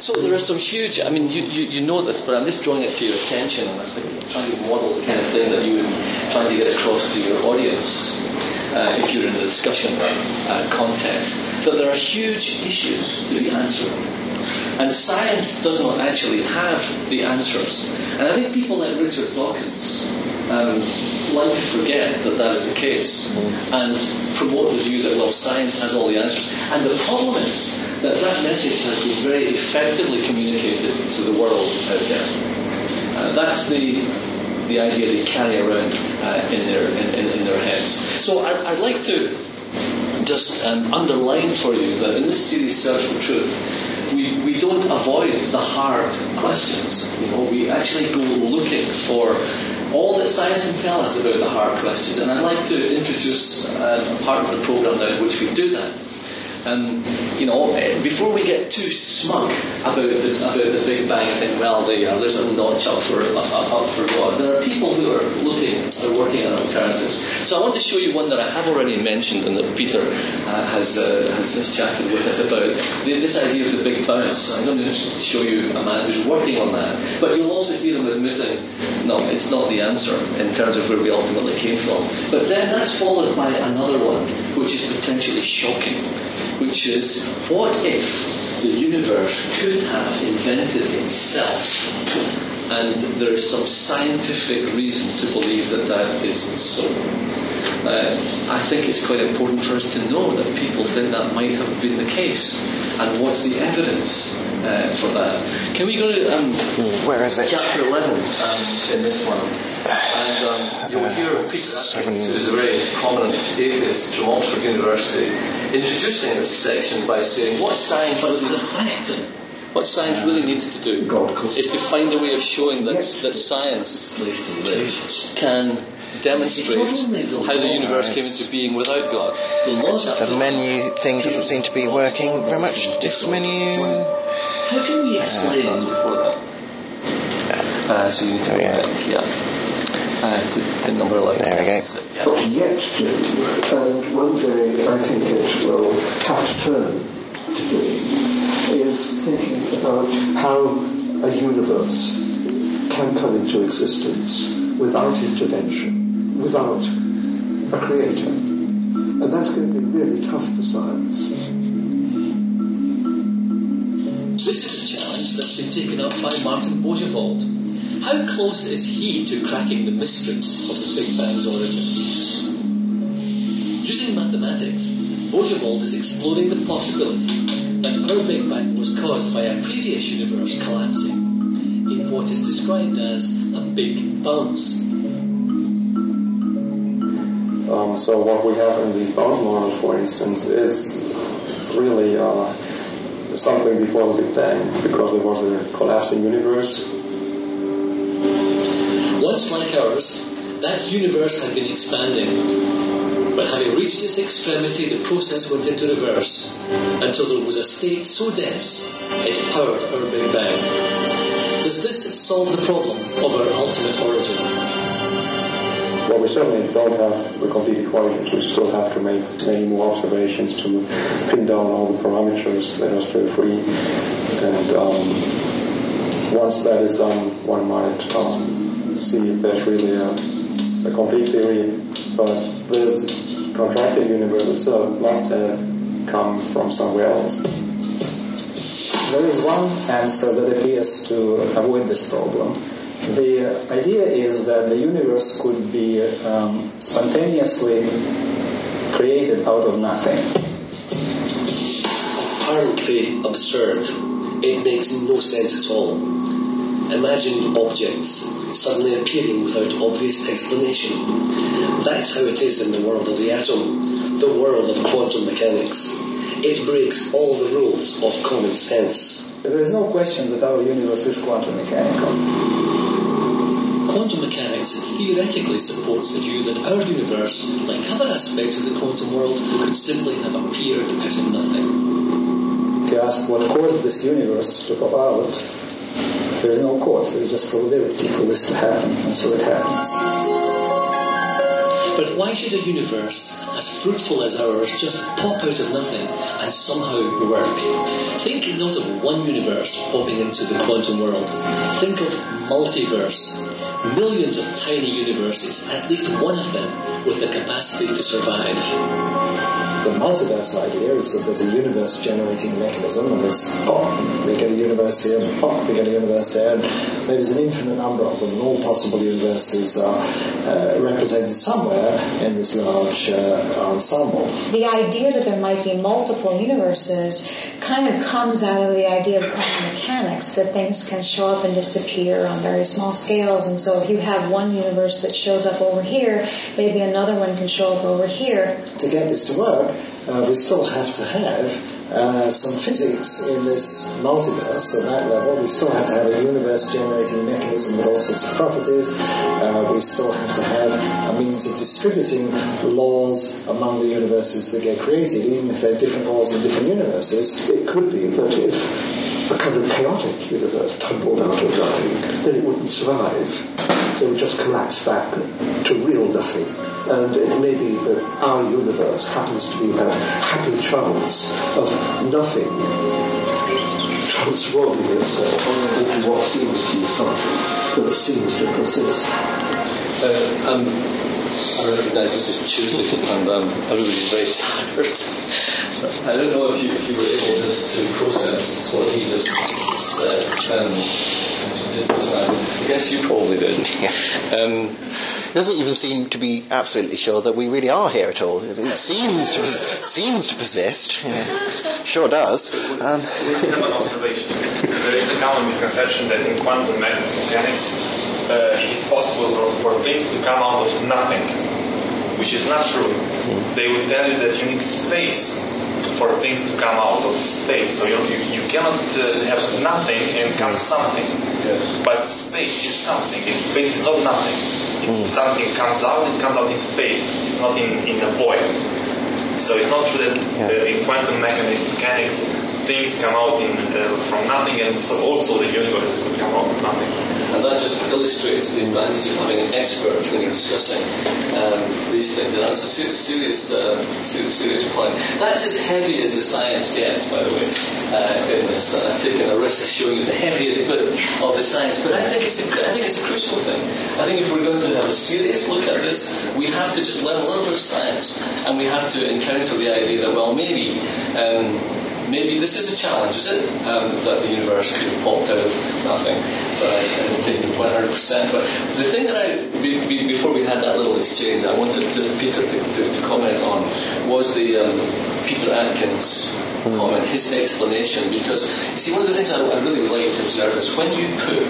So there are some huge, I mean, you, you, you, know this, but I'm just drawing it to your attention, and I was trying to model the kind of thing that you would trying to get across to your audience uh, if you're in a discussion uh, context, that there are huge issues to be answered. And science does not actually have the answers. And I think people like Richard Dawkins um, like to forget that that is the case and promote the view that, well, science has all the answers. And the problem is that that message has been very effectively communicated to the world out there. Uh, that's the the idea they carry around uh, in, their, in, in, in, their heads. So I, would like to just um, underline for you that in this series, Search for Truth, we, we don't avoid the hard questions. You know, we actually go looking for all that science can tell us about the hard questions. And I'd like to introduce uh, a part of the program now in which we do that. And, you know, before we get too smug about the, about the Big Bang and think, well, there, you know, there's a notch up for, up, up for God, there are people who are looking, are working on alternatives. So I want to show you one that I have already mentioned and that Peter uh, has, uh, has, has, chatted with us about, the, this idea of the Big Bounce. I'm going to show you a man who's working on that. But you'll also hear him admitting, no, it's not the answer in terms of where we ultimately came from. But then that's followed by another one, which is potentially shocking which is what if the universe could have invented itself? And there is some scientific reason to believe that that is so. Uh, I think it's quite important for us to know that people think that might have been the case. And what's the evidence uh, for that? Can we go to um, where is it? Chapter 11 um, in this one. And um, you'll hear Peter Atkins, who's a very prominent atheist from Oxford University, introducing this section by saying what science really the fact what science really needs to do is to find a way of showing that, that science can demonstrate how the universe came into being without God. The menu thing doesn't seem to be working very much. This menu. How can we explain uh, before that? Uh, so you need to, oh, yeah. Yeah uh, to, to number 11. There we go. Yeah. Yet to, and one day I think it will have to turn to be, is thinking about how a universe can come into existence without intervention, without a creator. And that's going to be really tough for science. This is a challenge that's been taken up by Martin Bojowald. How close is he to cracking the mystery of the Big Bang's origin? Using mathematics, Bojowald is exploring the possibility that our Big Bang was caused by a previous universe collapsing in what is described as a big bounce. Um, so what we have in these bounce models, for instance, is really uh, something before the Big Bang, because it was a collapsing universe. Once like ours, that universe had been expanding, but having reached its extremity, the process went into reverse until there was a state so dense it powered our Big Bang. Does this solve the problem of our ultimate origin? Well, we certainly don't have the complete equations. We still have to make many more observations to pin down all the parameters that are still free. And um, once that is done, one might um, see if there's really a, a complete theory. But this contracted universe itself must have come from somewhere else. There is one answer that appears to avoid this problem. The idea is that the universe could be um, spontaneously created out of nothing. Apparently absurd. It makes no sense at all. Imagine objects suddenly appearing without obvious explanation. That's how it is in the world of the atom, the world of quantum mechanics. It breaks all the rules of common sense. There is no question that our universe is quantum mechanical. Quantum mechanics theoretically supports the view that our universe, like other aspects of the quantum world, could simply have appeared out of nothing. If you ask what caused this universe to pop out, there is no cause, there is just probability for this to happen, and so it happens. But why should a universe as fruitful as ours just pop out of nothing and somehow work? Think not of one universe popping into the quantum world. Think of multiverse. Millions of tiny universes, at least one of them with the capacity to survive. The multiverse idea is that there's a universe generating mechanism, and there's pop, we get a universe here, and pop, we get a universe there, and maybe there's an infinite number of them, and all possible universes are uh, represented somewhere in this large uh, ensemble. The idea that there might be multiple universes kind of comes out of the idea of quantum mechanics, that things can show up and disappear on very small scales, and so if you have one universe that shows up over here, maybe another one can show up over here. To get this to work, uh, we still have to have uh, some physics in this multiverse at that level. We still have to have a universe generating mechanism with all sorts of properties. Uh, we still have to have a means of distributing laws among the universes that get created, even if they're different laws in different universes. It could be that if a kind of chaotic universe tumbled out of nothing, then it wouldn't survive. It would just collapse back to real nothing. And it may be that our universe happens to be that happy chance of nothing transforming itself into what seems to be something that seems to persist. Uh, um, I recognise this is Tuesday and um, everybody's very tired. I don't know if you, if you were able just to process what he just said. Um, I guess you probably did. Um, doesn't even seem to be absolutely sure that we really are here at all. It, it seems to seems to persist. Yeah. Sure does. Um, we have an observation. There is a common misconception that in quantum mechanics uh, it is possible for, for things to come out of nothing, which is not true. They will tell you that you need space for things to come out of space. So you, you, you cannot uh, have nothing and come something. Yes. But space is something. Space is not nothing. If something comes out, it comes out in space. It's not in, in a void. So it's not true that uh, in quantum mechanics things come out in, uh, from nothing and so also the universe could come out of nothing. And that just illustrates the advantage of having an expert when you're discussing um, these things. And that's a serious, serious, uh, serious, serious point. That's as heavy as the science gets, by the way, uh, in this. And I've taken a risk of showing you the heaviest bit of the science, but I think it's a, I think it's a crucial thing. I think if we're going to have a serious look at this, we have to just learn a little bit of science, and we have to encounter the idea that well, maybe. Um, maybe this is a challenge, is it? Um, that the universe could have popped out of nothing. But I, I don't it 100%. But the thing that I, be, be, before we had that little exchange, I wanted just Peter to, to, to comment on was the um, Peter Atkins comment, his explanation. Because, you see, one of the things I, I really would like you to observe is when you put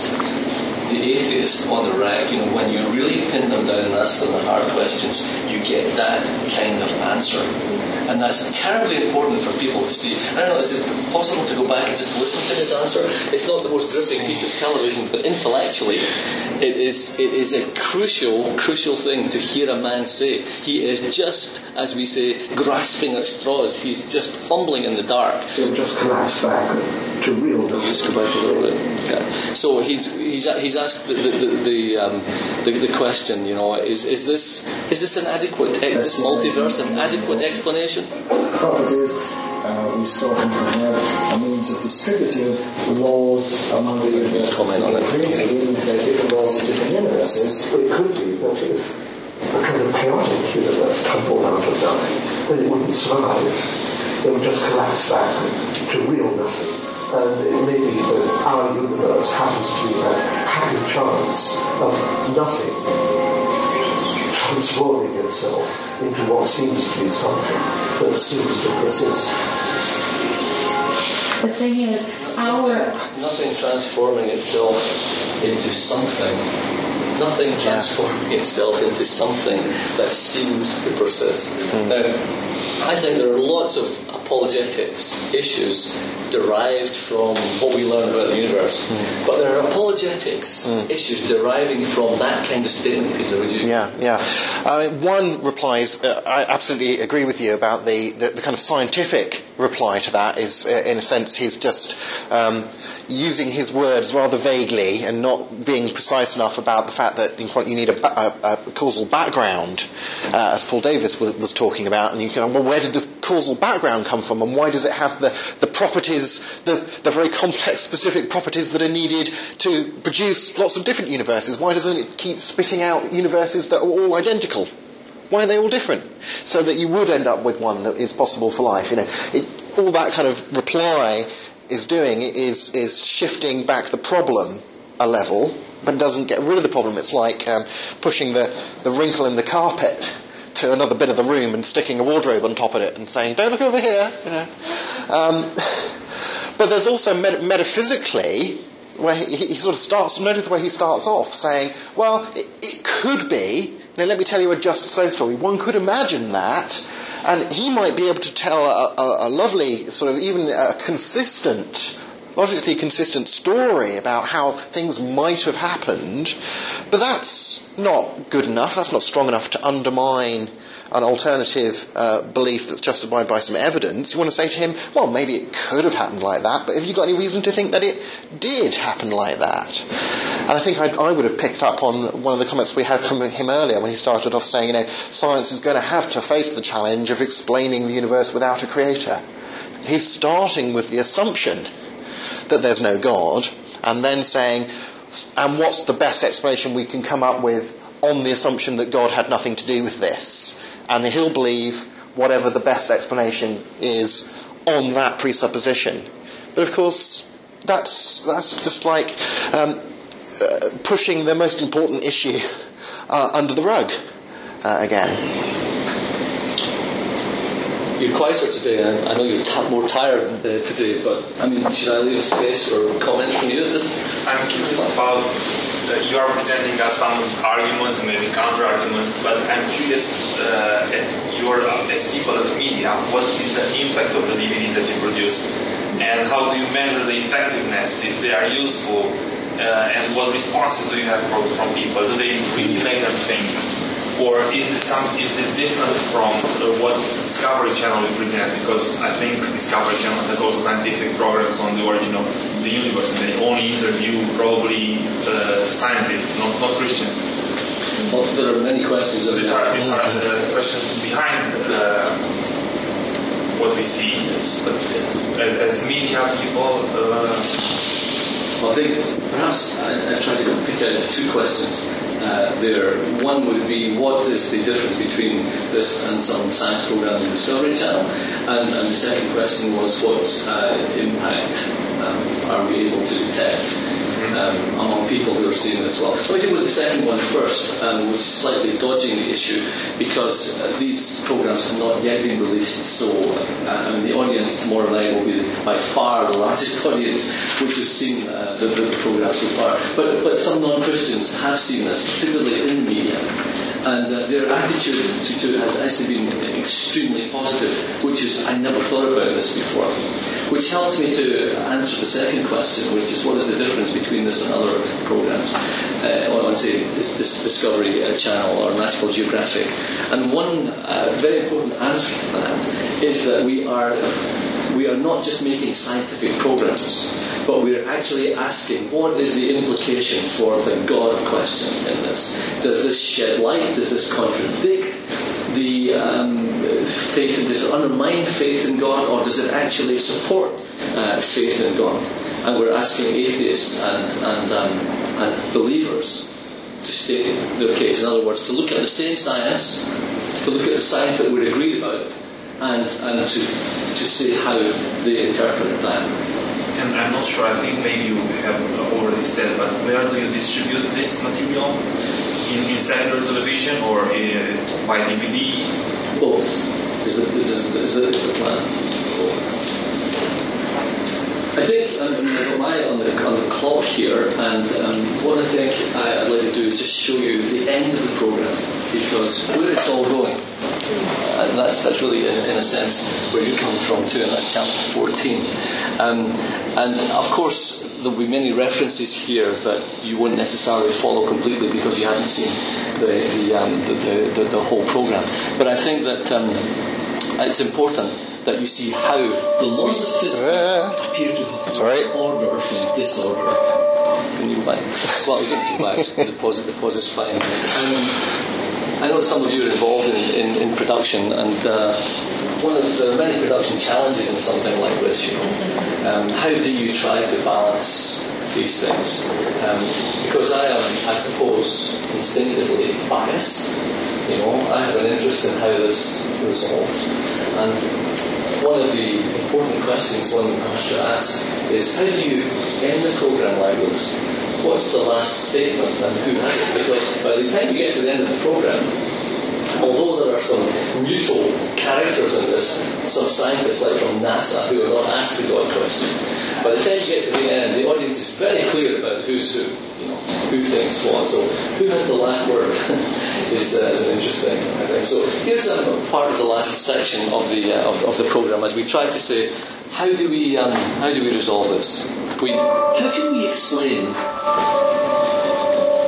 the atheist on the rack, you know, when you really pin them down and ask them the hard questions, you get that kind of answer. And that's terribly important for people to see. I don't know, is it possible to go back and just listen to his answer? It's not the most gripping piece of television, but intellectually, it is, it is a crucial, crucial thing to hear a man say. He is just, as we say, grasping at straws. He's just fumbling in the dark. Just collapse back to real Just go back a little bit. Yeah. So he's, he's, he's asked the, the, the, um, the, the question, you know, is, is, this, is this an adequate, this multiverse, an adequate explanation? properties, uh, we still have to have a means of distributing laws among the universes. Comment on it. Even if they're different laws in different universes. It could be that if a kind of chaotic universe tumbled out of nothing, then it wouldn't survive. It would just collapse back to real nothing. And it may be that our universe happens to be that happy chance of nothing transforming itself into what seems to be something that seems to persist. The thing is, our Nothing transforming itself into something. Nothing transforming itself into something that seems to persist. Hmm. Now, I think there are lots of apologetics issues derived from what we learn about the universe. But there are apologetics issues deriving from that kind of statement, Peter. Would you? Yeah, yeah. I mean, one replies, uh, I absolutely agree with you about the, the, the kind of scientific reply to that is, uh, in a sense, he's just um, using his words rather vaguely and not being precise enough about the fact that in you need a, a, a causal background, uh, as Paul Davies was, was talking about. And you can, well, where did the causal background come from, and why does it have the, the properties, the, the very complex, specific properties that are needed to produce lots of different universes? Why doesn't it keep spitting out universes that are all identical? Why are they all different? So that you would end up with one that is possible for life. You know, it, all that kind of reply is doing is is shifting back the problem a level, but doesn't get rid of the problem. It's like um, pushing the, the wrinkle in the carpet to another bit of the room and sticking a wardrobe on top of it and saying, "Don't look over here." You know. Um, but there's also met- metaphysically where he, he sort of starts. Notice where he starts off saying, "Well, it, it could be." Now, let me tell you a just so story. One could imagine that, and he might be able to tell a, a, a lovely, sort of even a consistent, logically consistent story about how things might have happened, but that's not good enough. That's not strong enough to undermine an alternative uh, belief that's justified by some evidence. You want to say to him, well, maybe it could have happened like that, but have you got any reason to think that it did happen like that? And I think I'd, I would have picked up on one of the comments we had from him earlier when he started off saying, you know, science is going to have to face the challenge of explaining the universe without a creator. He's starting with the assumption that there's no God, and then saying, and what's the best explanation we can come up with on the assumption that God had nothing to do with this? And he'll believe whatever the best explanation is on that presupposition. But of course, that's, that's just like um, uh, pushing the most important issue uh, under the rug uh, again. You're quieter today. I, I know you're t- more tired uh, today, but I mean, should I leave a space for comments from you this? I'm curious about uh, you are presenting us some arguments and maybe counter arguments, but I'm curious uh, your as people as media, what is the impact of the DVDs that you produce, and how do you measure the effectiveness if they are useful, uh, and what responses do you have from people? Do they really make them think? Or is this some is this different from uh, what Discovery Channel will present? Because I think Discovery Channel has also scientific programs on the origin of the universe, and they only interview probably uh, scientists, not not Christians. Well, there are many questions. These are, these are uh, questions behind uh, what we see. But as, as media people. Uh, I think perhaps I, I tried to pick out two questions uh, there. One would be what is the difference between this and some science program on the Discovery Channel? And, and the second question was what uh, impact um, are we able to detect um, among people who are seeing this well. Let me deal with the second one first, um, which is slightly dodging the issue because uh, these programs have not yet been released, so uh, the audience tomorrow night will be by far the largest audience which has seen uh, the, the, the program so far. But, but some non-Christians have seen this, particularly in the media and uh, their attitude to, to, it has actually been extremely positive, which is I never thought about this before. Which helps me to answer the second question, which is what is the difference between this and other programs uh, on, say, this, this Discovery uh, Channel or National Geographic. And one uh, very important answer to that is that we are we are not just making scientific programs, but we're actually asking what is the implication for the God question in this? Does this shed light? Does this contradict the um, faith? Does it undermine faith in God, or does it actually support uh, faith in God? And we're asking atheists and, and, um, and believers to state their case. In other words, to look at the same science, to look at the science that we're agreed about, and, and to, to see how they interpret that. And I'm not sure, I think maybe you have already said, but where do you distribute this material? In, in secular television or in, by DVD? Both. Is the, is, is the, is the plan. Both. I think I mean, I've got my on the, on the clock here, and um, what I think I, would like to do is just show you the end of the program because where it's all going. And that's, that's really, in, in a sense, where you're coming from too, and that's chapter 14. Um, and of course, there'll be many references here that you wouldn't necessarily follow completely because you haven't seen the, the, um, the, the, the, whole program. But I think that um, it's important that you see how the laws of physics appear to have Sorry. order from disorder. Can you go back? Well, you can go back. the pause, the pause is fine. Um, I know some of you are involved in, in, in production, and uh, one of the many production challenges in something like this, you know, um, how do you try to balance these things? Um, because I am, I suppose, instinctively biased. You know, I have an interest in how this resolves, and one of the important questions one has to ask is how do you end the program like this? What's the last statement and who has it? Because by the time you get to the end of the program, although there are some neutral characters in this, some scientists like from NASA who are not asked the God question, by the time you get to the end, the audience is very clear about who's who, who thinks what. So who has the last word is, uh, is an interesting, I think. So here's a part of the last section of the uh, of, of the program as we try to say how do we um, how do we resolve this? We, how can we explain?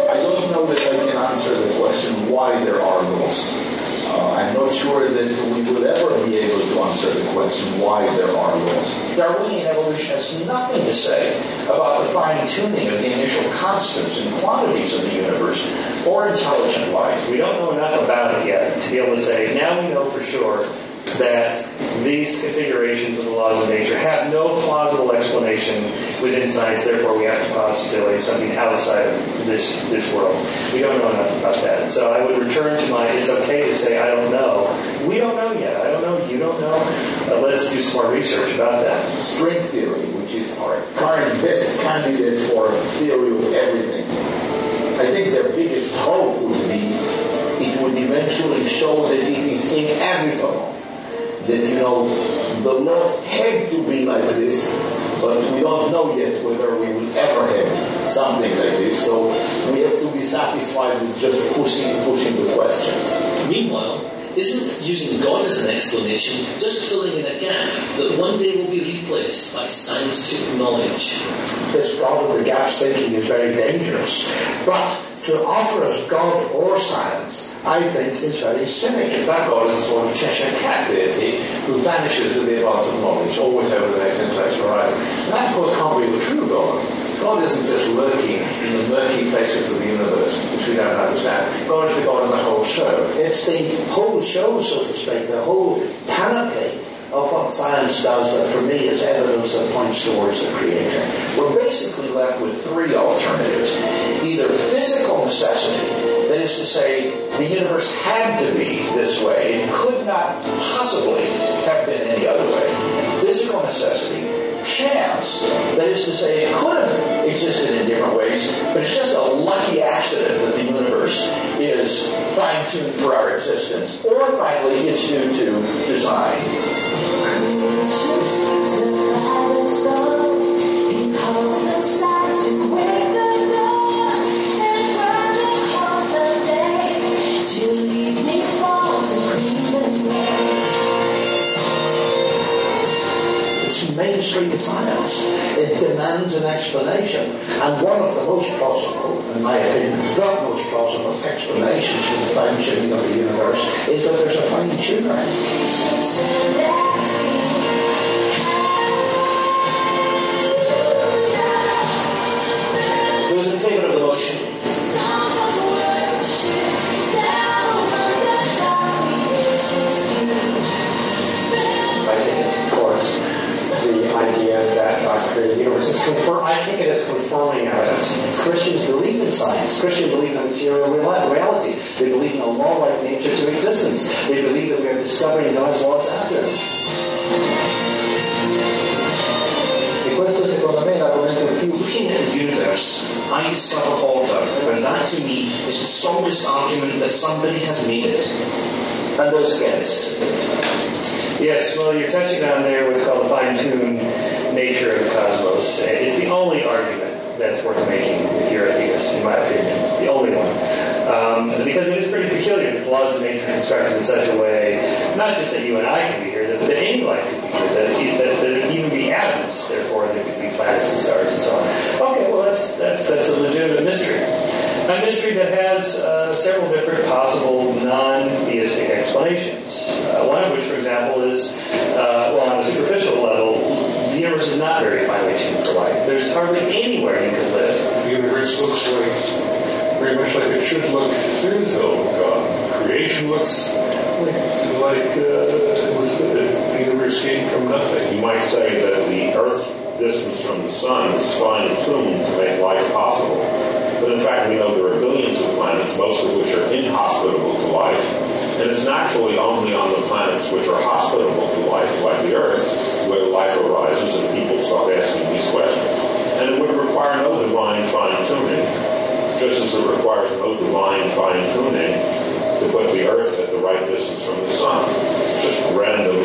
I don't know that I can answer the question why there are laws. I'm not sure that we will ever be able to answer the question why there are laws. Darwinian evolution has nothing to say about the fine-tuning of the initial constants and quantities of the universe or intelligent life. We don't know enough about it yet to be able to say, now we know for sure that these configurations of the laws of nature have no plausible explanation within science, therefore we have to postulate something outside of this, this world. We don't know enough about that. So I would return to my, it's okay to say I don't know. We don't know yet. I don't know. You don't know. Uh, let's do some more research about that. String theory, which is our current best candidate for theory of everything. I think their biggest hope would be it would eventually show that it is inevitable that, you know, the laws had to be like this, but we don't know yet whether we will ever have something like this. So we have to be satisfied with just pushing, pushing the questions. Meanwhile, isn't using God as an explanation just filling in a gap that one day will be replaced by scientific knowledge? This problem with gap thinking is very dangerous. But to offer us God or science, I think is very cynic. That God is a sort of Cheshire cat deity who vanishes with the advance of knowledge, always over the next intellectual horizon. That, of course, can't be the true God. God isn't just lurking in the murky places of the universe, which we don't understand. God is the God of the whole show. It's the whole show, so to speak, the whole panoply of what science does that for me is evidence that points towards the creator. We're basically left with three alternatives. Either physical necessity, that is to say, the universe had to be this way, it could not possibly have been any other way. Physical necessity, chance, that is to say, it could have existed in different ways, but it's just a lucky accident that the universe is fine-tuned for our existence. Or finally, it's due to design. It's mainstream science. It demands an explanation. And one of the most plausible, in my opinion, the most plausible explanations for the fine tuning of the universe is that there's a fine tuner. Those in favour of the motion? Idea that the universe. It's confirm, I think it is confirming evidence. Christians believe in science. Christians believe in material real- reality. They believe in a law-like nature to existence. They believe that we are discovering God's laws after. E questo secondo me è l'argomento looking at the universe, I discover order, and that to me is the strongest argument that somebody has made it. And those it. Yes, well, you're touching on there what's called fine-tuned nature of the cosmos. It's the only argument that's worth making if you're a theist, in my opinion. The only one. Um, because it is pretty peculiar that the laws of nature are constructed in such a way, not just that you and I can be here, that, that any life could be here, that, that, that even be atoms, therefore there could be planets and stars and so on. Okay, well, that's, that's, that's a legitimate mystery. A mystery that has uh, several different possible non-theistic explanations. Uh, one of which, for example, is, uh, well, on a superficial level, universe is not very finely tuned for life. There's hardly anywhere you could live. The universe looks like very much like it should look if there is no God. Creation looks like like uh, it was the, the universe came from nothing. You might say that the Earth's distance from the Sun is fine-tuned to make life possible. But in fact, we know there are billions of planets, most of which are inhospitable to life. And it's naturally only on the planets which are hospitable to life, like the Earth, where life arises and people start asking these questions. And it would require no divine fine-tuning, just as it requires no divine fine-tuning to put the Earth at the right distance from the Sun. It's just random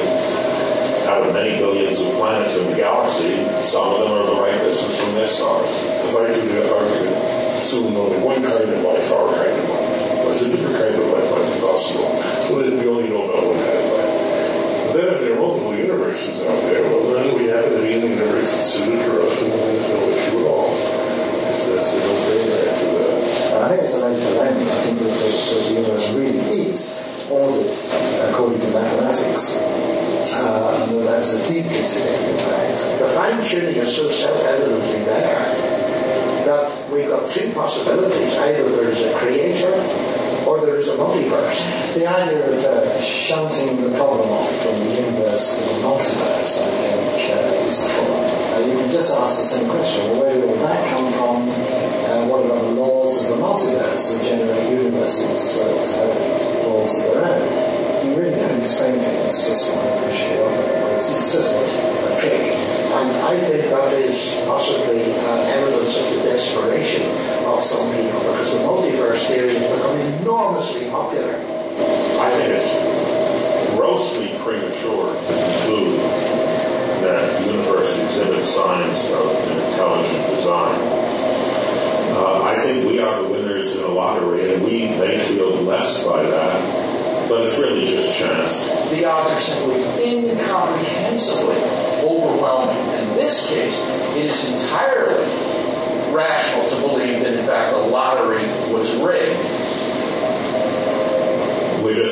out of many billions of planets in the galaxy, some of them are the right distance from their stars. If I the argument, assume only one kind of life, our kind of life. There's a different kind of life might be possible. So that we only know about one kind then if there are multiple universes out there, well then we have an alien universe that's suited for us and then there's no issue at all. It's, that's a no-brainer after that. I think it's a major dilemma. I think that the, the universe really is ordered according to mathematics. Uh, and that's a deeply significant fact. The fine tuning is so self-evidently there that we've got two possibilities. Either there is a creator or there is a multiverse. The idea of uh, shunting the problem off from the universe to the multiverse, I think, uh, is flawed. Uh, you can just ask the same question, well, where did all that come from? Uh, what about the laws of the multiverse that generate universes that have laws of their own? You really can't explain things just by pushing it off. It's, it's just a trick. And I think that is possibly uh, evidence of the desperation of some people because the multiverse theory has become enormously popular. I think it's grossly premature to conclude that the universe exhibits signs of an intelligent design. Uh, I think we are the winners in a lottery, and we may feel blessed by that, but it's really just chance. The odds are simply incomprehensibly overwhelming. In this case, it is entirely rational to believe that in fact the lottery was rigged.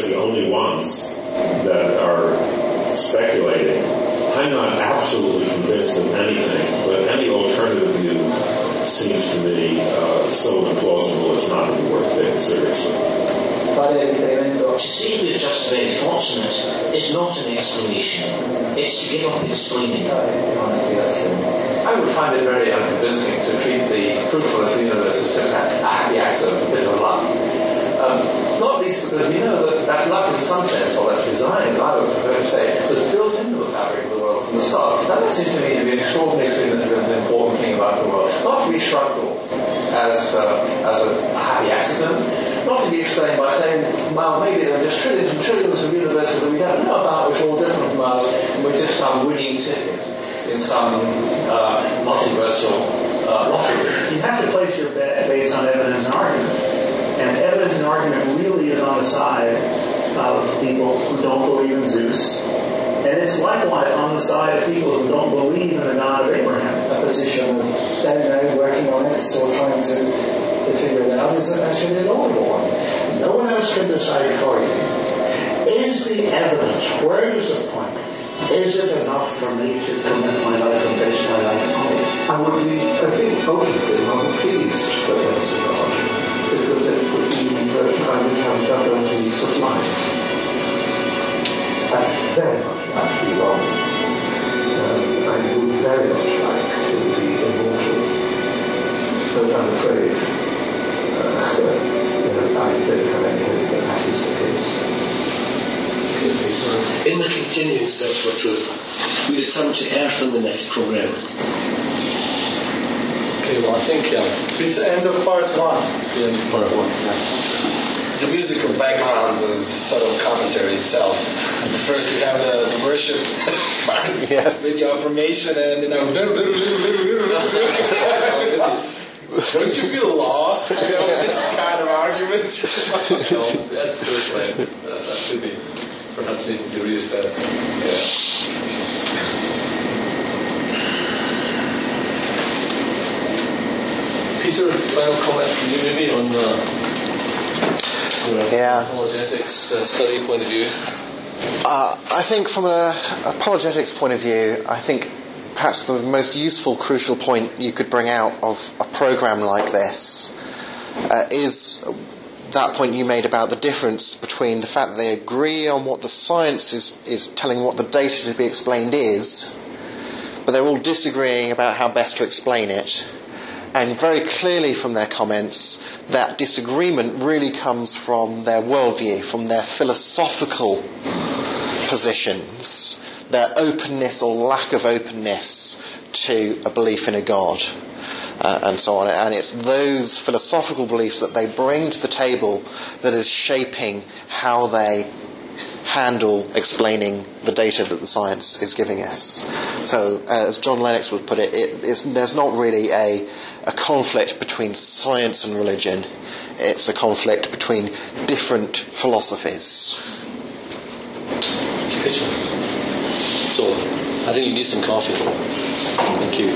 We're just the only ones that are speculating. I'm not absolutely convinced of anything, but any alternative view seems to me uh, so implausible it's not even worth taking seriously. To say we're just very fortunate is not an explanation. It's to give up explaining. I would find it very unconvincing to treat the fruitfulness of the universe as just a happy accident, a bit of luck. Because we know that that luck in some sense, or that design, I would prefer to say, was built into the fabric of the world from the start. That seems to me to be an extraordinarily significant and important thing about the world. Not to be shrugged off as, uh, as a, a happy accident, not to be explained by saying, well, maybe there are just trillions and trillions of universes that we don't know about, which are all different from ours, and we're just some winning ticket in some uh, multiversal uh, lottery. You have to place your bet based on evidence and argument. And evidence and argument really is on the side of people who don't believe in Zeus. And it's likewise on the side of people who don't believe in the God of Abraham. A position of don't know, working on it, still trying to, to figure it out is actually a laudable one. No one else can decide for you. Is the evidence, where does it point? Is it enough for me to commit my life and base my life on it? I would be, I think, ultimately rather pleased that there was a Would have double peace of. I'd very much like to be wrong. Um, I would very much like to be immortal. But I'm afraid uh, you know, I don't have any hope that that is the case. In the continuing search for truth, we return to Earth in the next program. Okay, well, I think um, it's the end of part one. Yeah, part one. Yeah. The musical background was sort of commentary itself. First we have the, the worship part yes. with the affirmation and then I Don't you feel lost you know, this kind of arguments? no, that's good, right? Uh, that could be perhaps needing to reassess. Yeah. Peter, final comment from you maybe on the Yeah. apologetics uh, study point of view. Uh, I think from an apologetics point of view, I think perhaps the most useful, crucial point you could bring out of a program like this uh, is that point you made about the difference between the fact that they agree on what the science is, is telling what the data to be explained is, but they're all disagreeing about how best to explain it. And very clearly from their comments, that disagreement really comes from their worldview, from their philosophical positions, their openness or lack of openness to a belief in a God. Uh, and so on. And it's those philosophical beliefs that they bring to the table that is shaping how they handle explaining the data that the science is giving us. So, uh, as John Lennox would put it, it there's not really a, a conflict between science and religion. It's a conflict between different philosophies. So, I think you need some coffee. Thank you.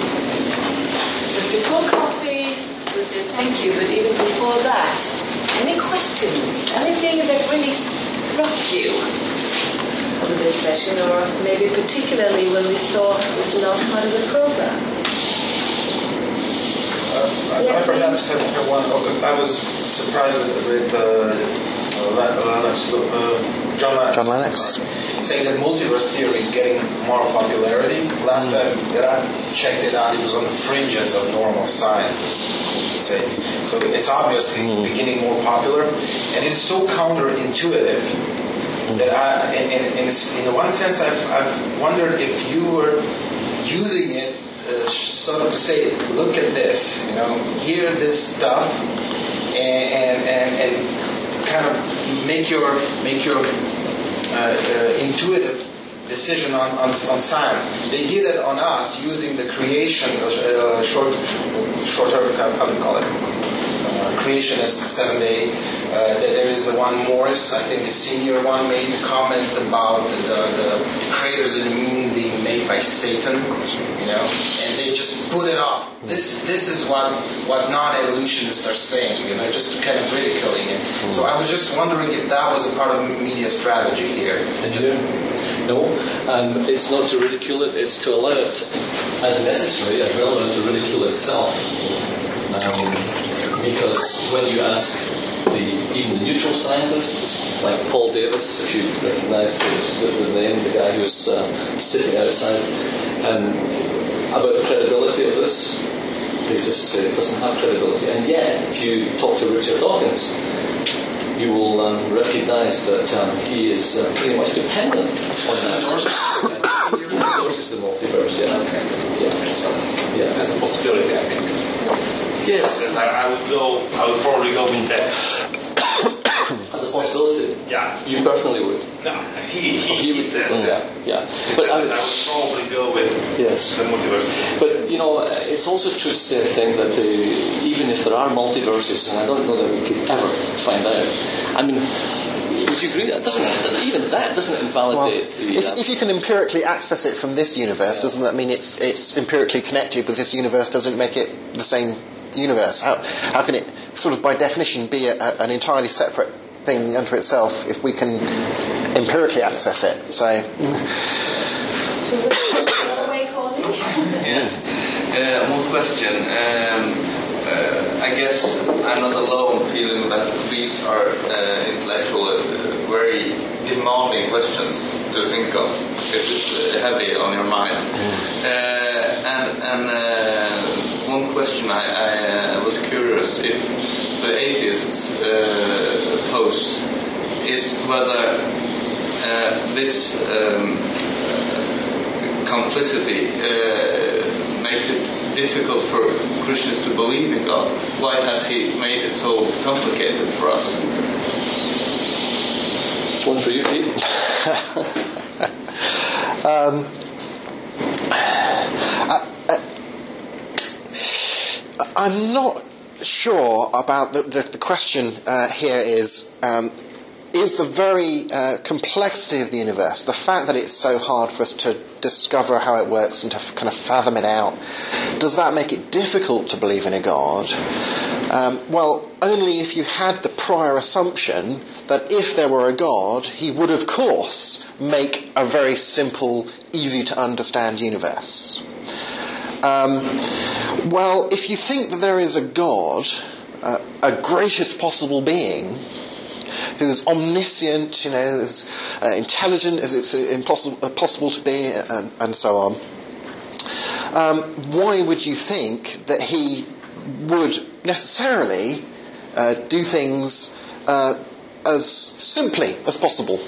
Before coffee, we say thank you, but even before that, any questions? Anything that really struck you from this session, or maybe particularly when we saw the last part of the program? Uh, I, I perhaps have one. I was surprised with, with uh, Lennox, uh, John Lennox. John Lennox. Saying that multiverse theory is getting more popularity. Last Mm. time that I checked it out, it was on the fringes of normal sciences. Say. So it's obviously Mm. beginning more popular, and it's so counterintuitive that I, in, in, one sense, I've, I've wondered if you were using it uh, sort of to say, look at this, you know, hear this stuff, and and, and, and kind of make your make your intuitive decision on, on, on science. They did it on us using the creation, uh, short, shorter, how do you call it? Uh, creationist seven day. Uh, there is one Morris, I think the senior one, made a comment about the, the, the craters in the moon being made by Satan, you know, and they just put it off. This this is what what non-evolutionists are saying, you know, just kind of ridiculing it. So I was just wondering if that was a part of media strategy here. No, um, it's not to ridicule it, it's to it as necessary, as relevant to ridicule itself. Um, because when you ask the, even the neutral scientists, like Paul Davies, if you recognise the, the, the, name, the guy who's uh, sitting outside, um, about the credibility of this, they just say it doesn't have credibility. And yet, if you talk to Richard Dawkins, you will um, recognise that um, he is uh, pretty much dependent on that. he the multiverse, yeah. Okay. Yeah, so, yeah. As a possibility, I think. Yes. I, I would go, I would probably go with that. As a possibility? Yeah. You personally would? No, he, he, he said mm, that. Yeah, yeah. But I, that I would probably go with Yes. the multiverse. But you know, it's also true to say, I think, that uh, even if there are multiverses, and I don't know that we could ever find out. I mean, would you agree that doesn't even that doesn't invalidate the? If, uh, if you can empirically access it from this universe, doesn't that mean it's it's empirically connected with this universe? Doesn't make it the same universe? How how can it sort of by definition be a, a, an entirely separate thing unto itself if we can empirically access it? So. Yes. Uh, one question. Um, uh, I guess I'm not alone feeling that these are uh, intellectual, uh, very demanding questions to think of. It's uh, heavy on your mind. Uh, and and uh, question I, I uh, was curious if the atheists uh, pose is whether uh, this um, complicity uh, makes it difficult for Christians to believe in God. Why has He made it so complicated for us? One for you, Pete. um, I, am not sure about the, the, the question uh, here is um, is the very uh, complexity of the universe, the fact that it's so hard for us to discover how it works and to kind of fathom it out, does that make it difficult to believe in a God? Um, well, only if you had the prior assumption that if there were a God, he would, of course, make a very simple, easy to understand universe. Um, well, if you think that there is a God, uh, a greatest possible being, who's omniscient, you know, as uh, intelligent as it's impossible possible to be, and, and so on. Um, why would you think that he would necessarily uh, do things uh, as simply as possible?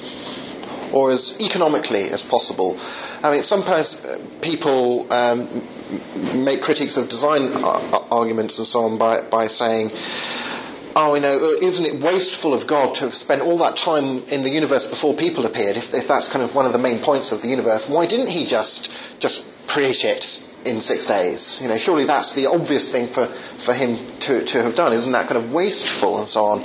Or as economically as possible. I mean, sometimes uh, people um, make critiques of design arguments and so on by, by saying, oh, you know, uh, isn't it wasteful of God to have spent all that time in the universe before people appeared? If, if that's kind of one of the main points of the universe, why didn't he just just create it in six days? You know, surely that's the obvious thing for, for him to, to have done. Isn't that kind of wasteful and so on?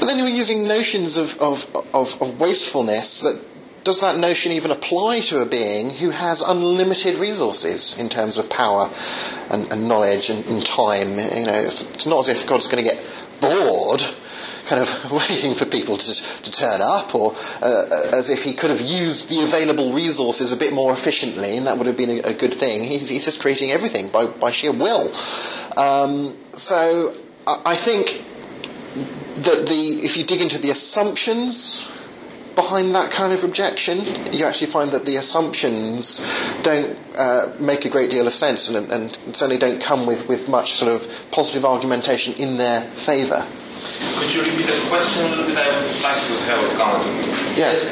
But then we're using notions of, of, of, of wastefulness that does that notion even apply to a being who has unlimited resources in terms of power and, and knowledge and, and, time? You know, it's, it's not as if God's going to get bored kind of waiting for people to, to turn up, or uh, as if he could have used the available resources a bit more efficiently, and that would have been a, a good thing. He, he's just creating everything by, by sheer will. Um, so I, I think that the if you dig into the assumptions behind that kind of objection, you actually find that the assumptions don't uh, make a great deal of sense and, and, certainly don't come with, with much sort of positive argumentation in their favour. Could you repeat the question a little bit? I would like to have a comment. Yes.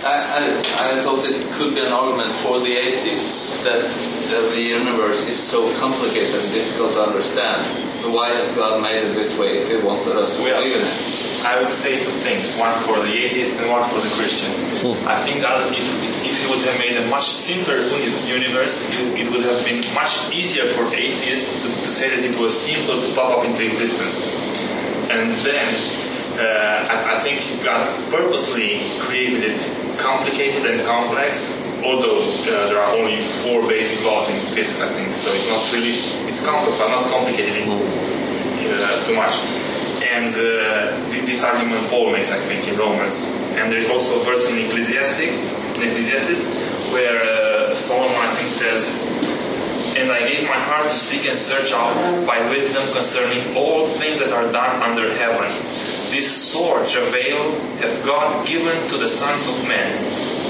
I, I, I, thought it could be an argument for the atheists that uh, the universe is so complicated and difficult to understand. Why has God made it this way if He wanted us to believe in it? I would say two things: one for the atheist and one for the Christian. I think that if, if would have made a much simpler universe, it, it would have been much easier for atheists to, to say that it was simple to pop up into existence. And then uh, I, I think God purposely created it complicated and complex, although uh, there are only four basic laws in physics, I think. So it's not really, it's complex, but not complicated uh, too much. And uh, this argument makes, I think, in Romans. And there's also a verse in Ecclesiastic, in Ecclesiastes, where uh, Solomon, I think, says, and I gave my heart to seek and search out by wisdom concerning all things that are done under heaven. This sword, travail, hath God given to the sons of men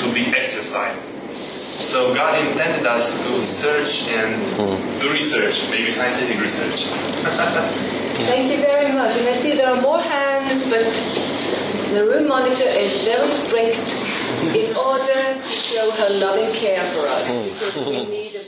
to be exercised. So God intended us to search and do research, maybe scientific research. Thank you very much. And I see there are more hands, but the room monitor is very strict in order to show her loving care for us because we need a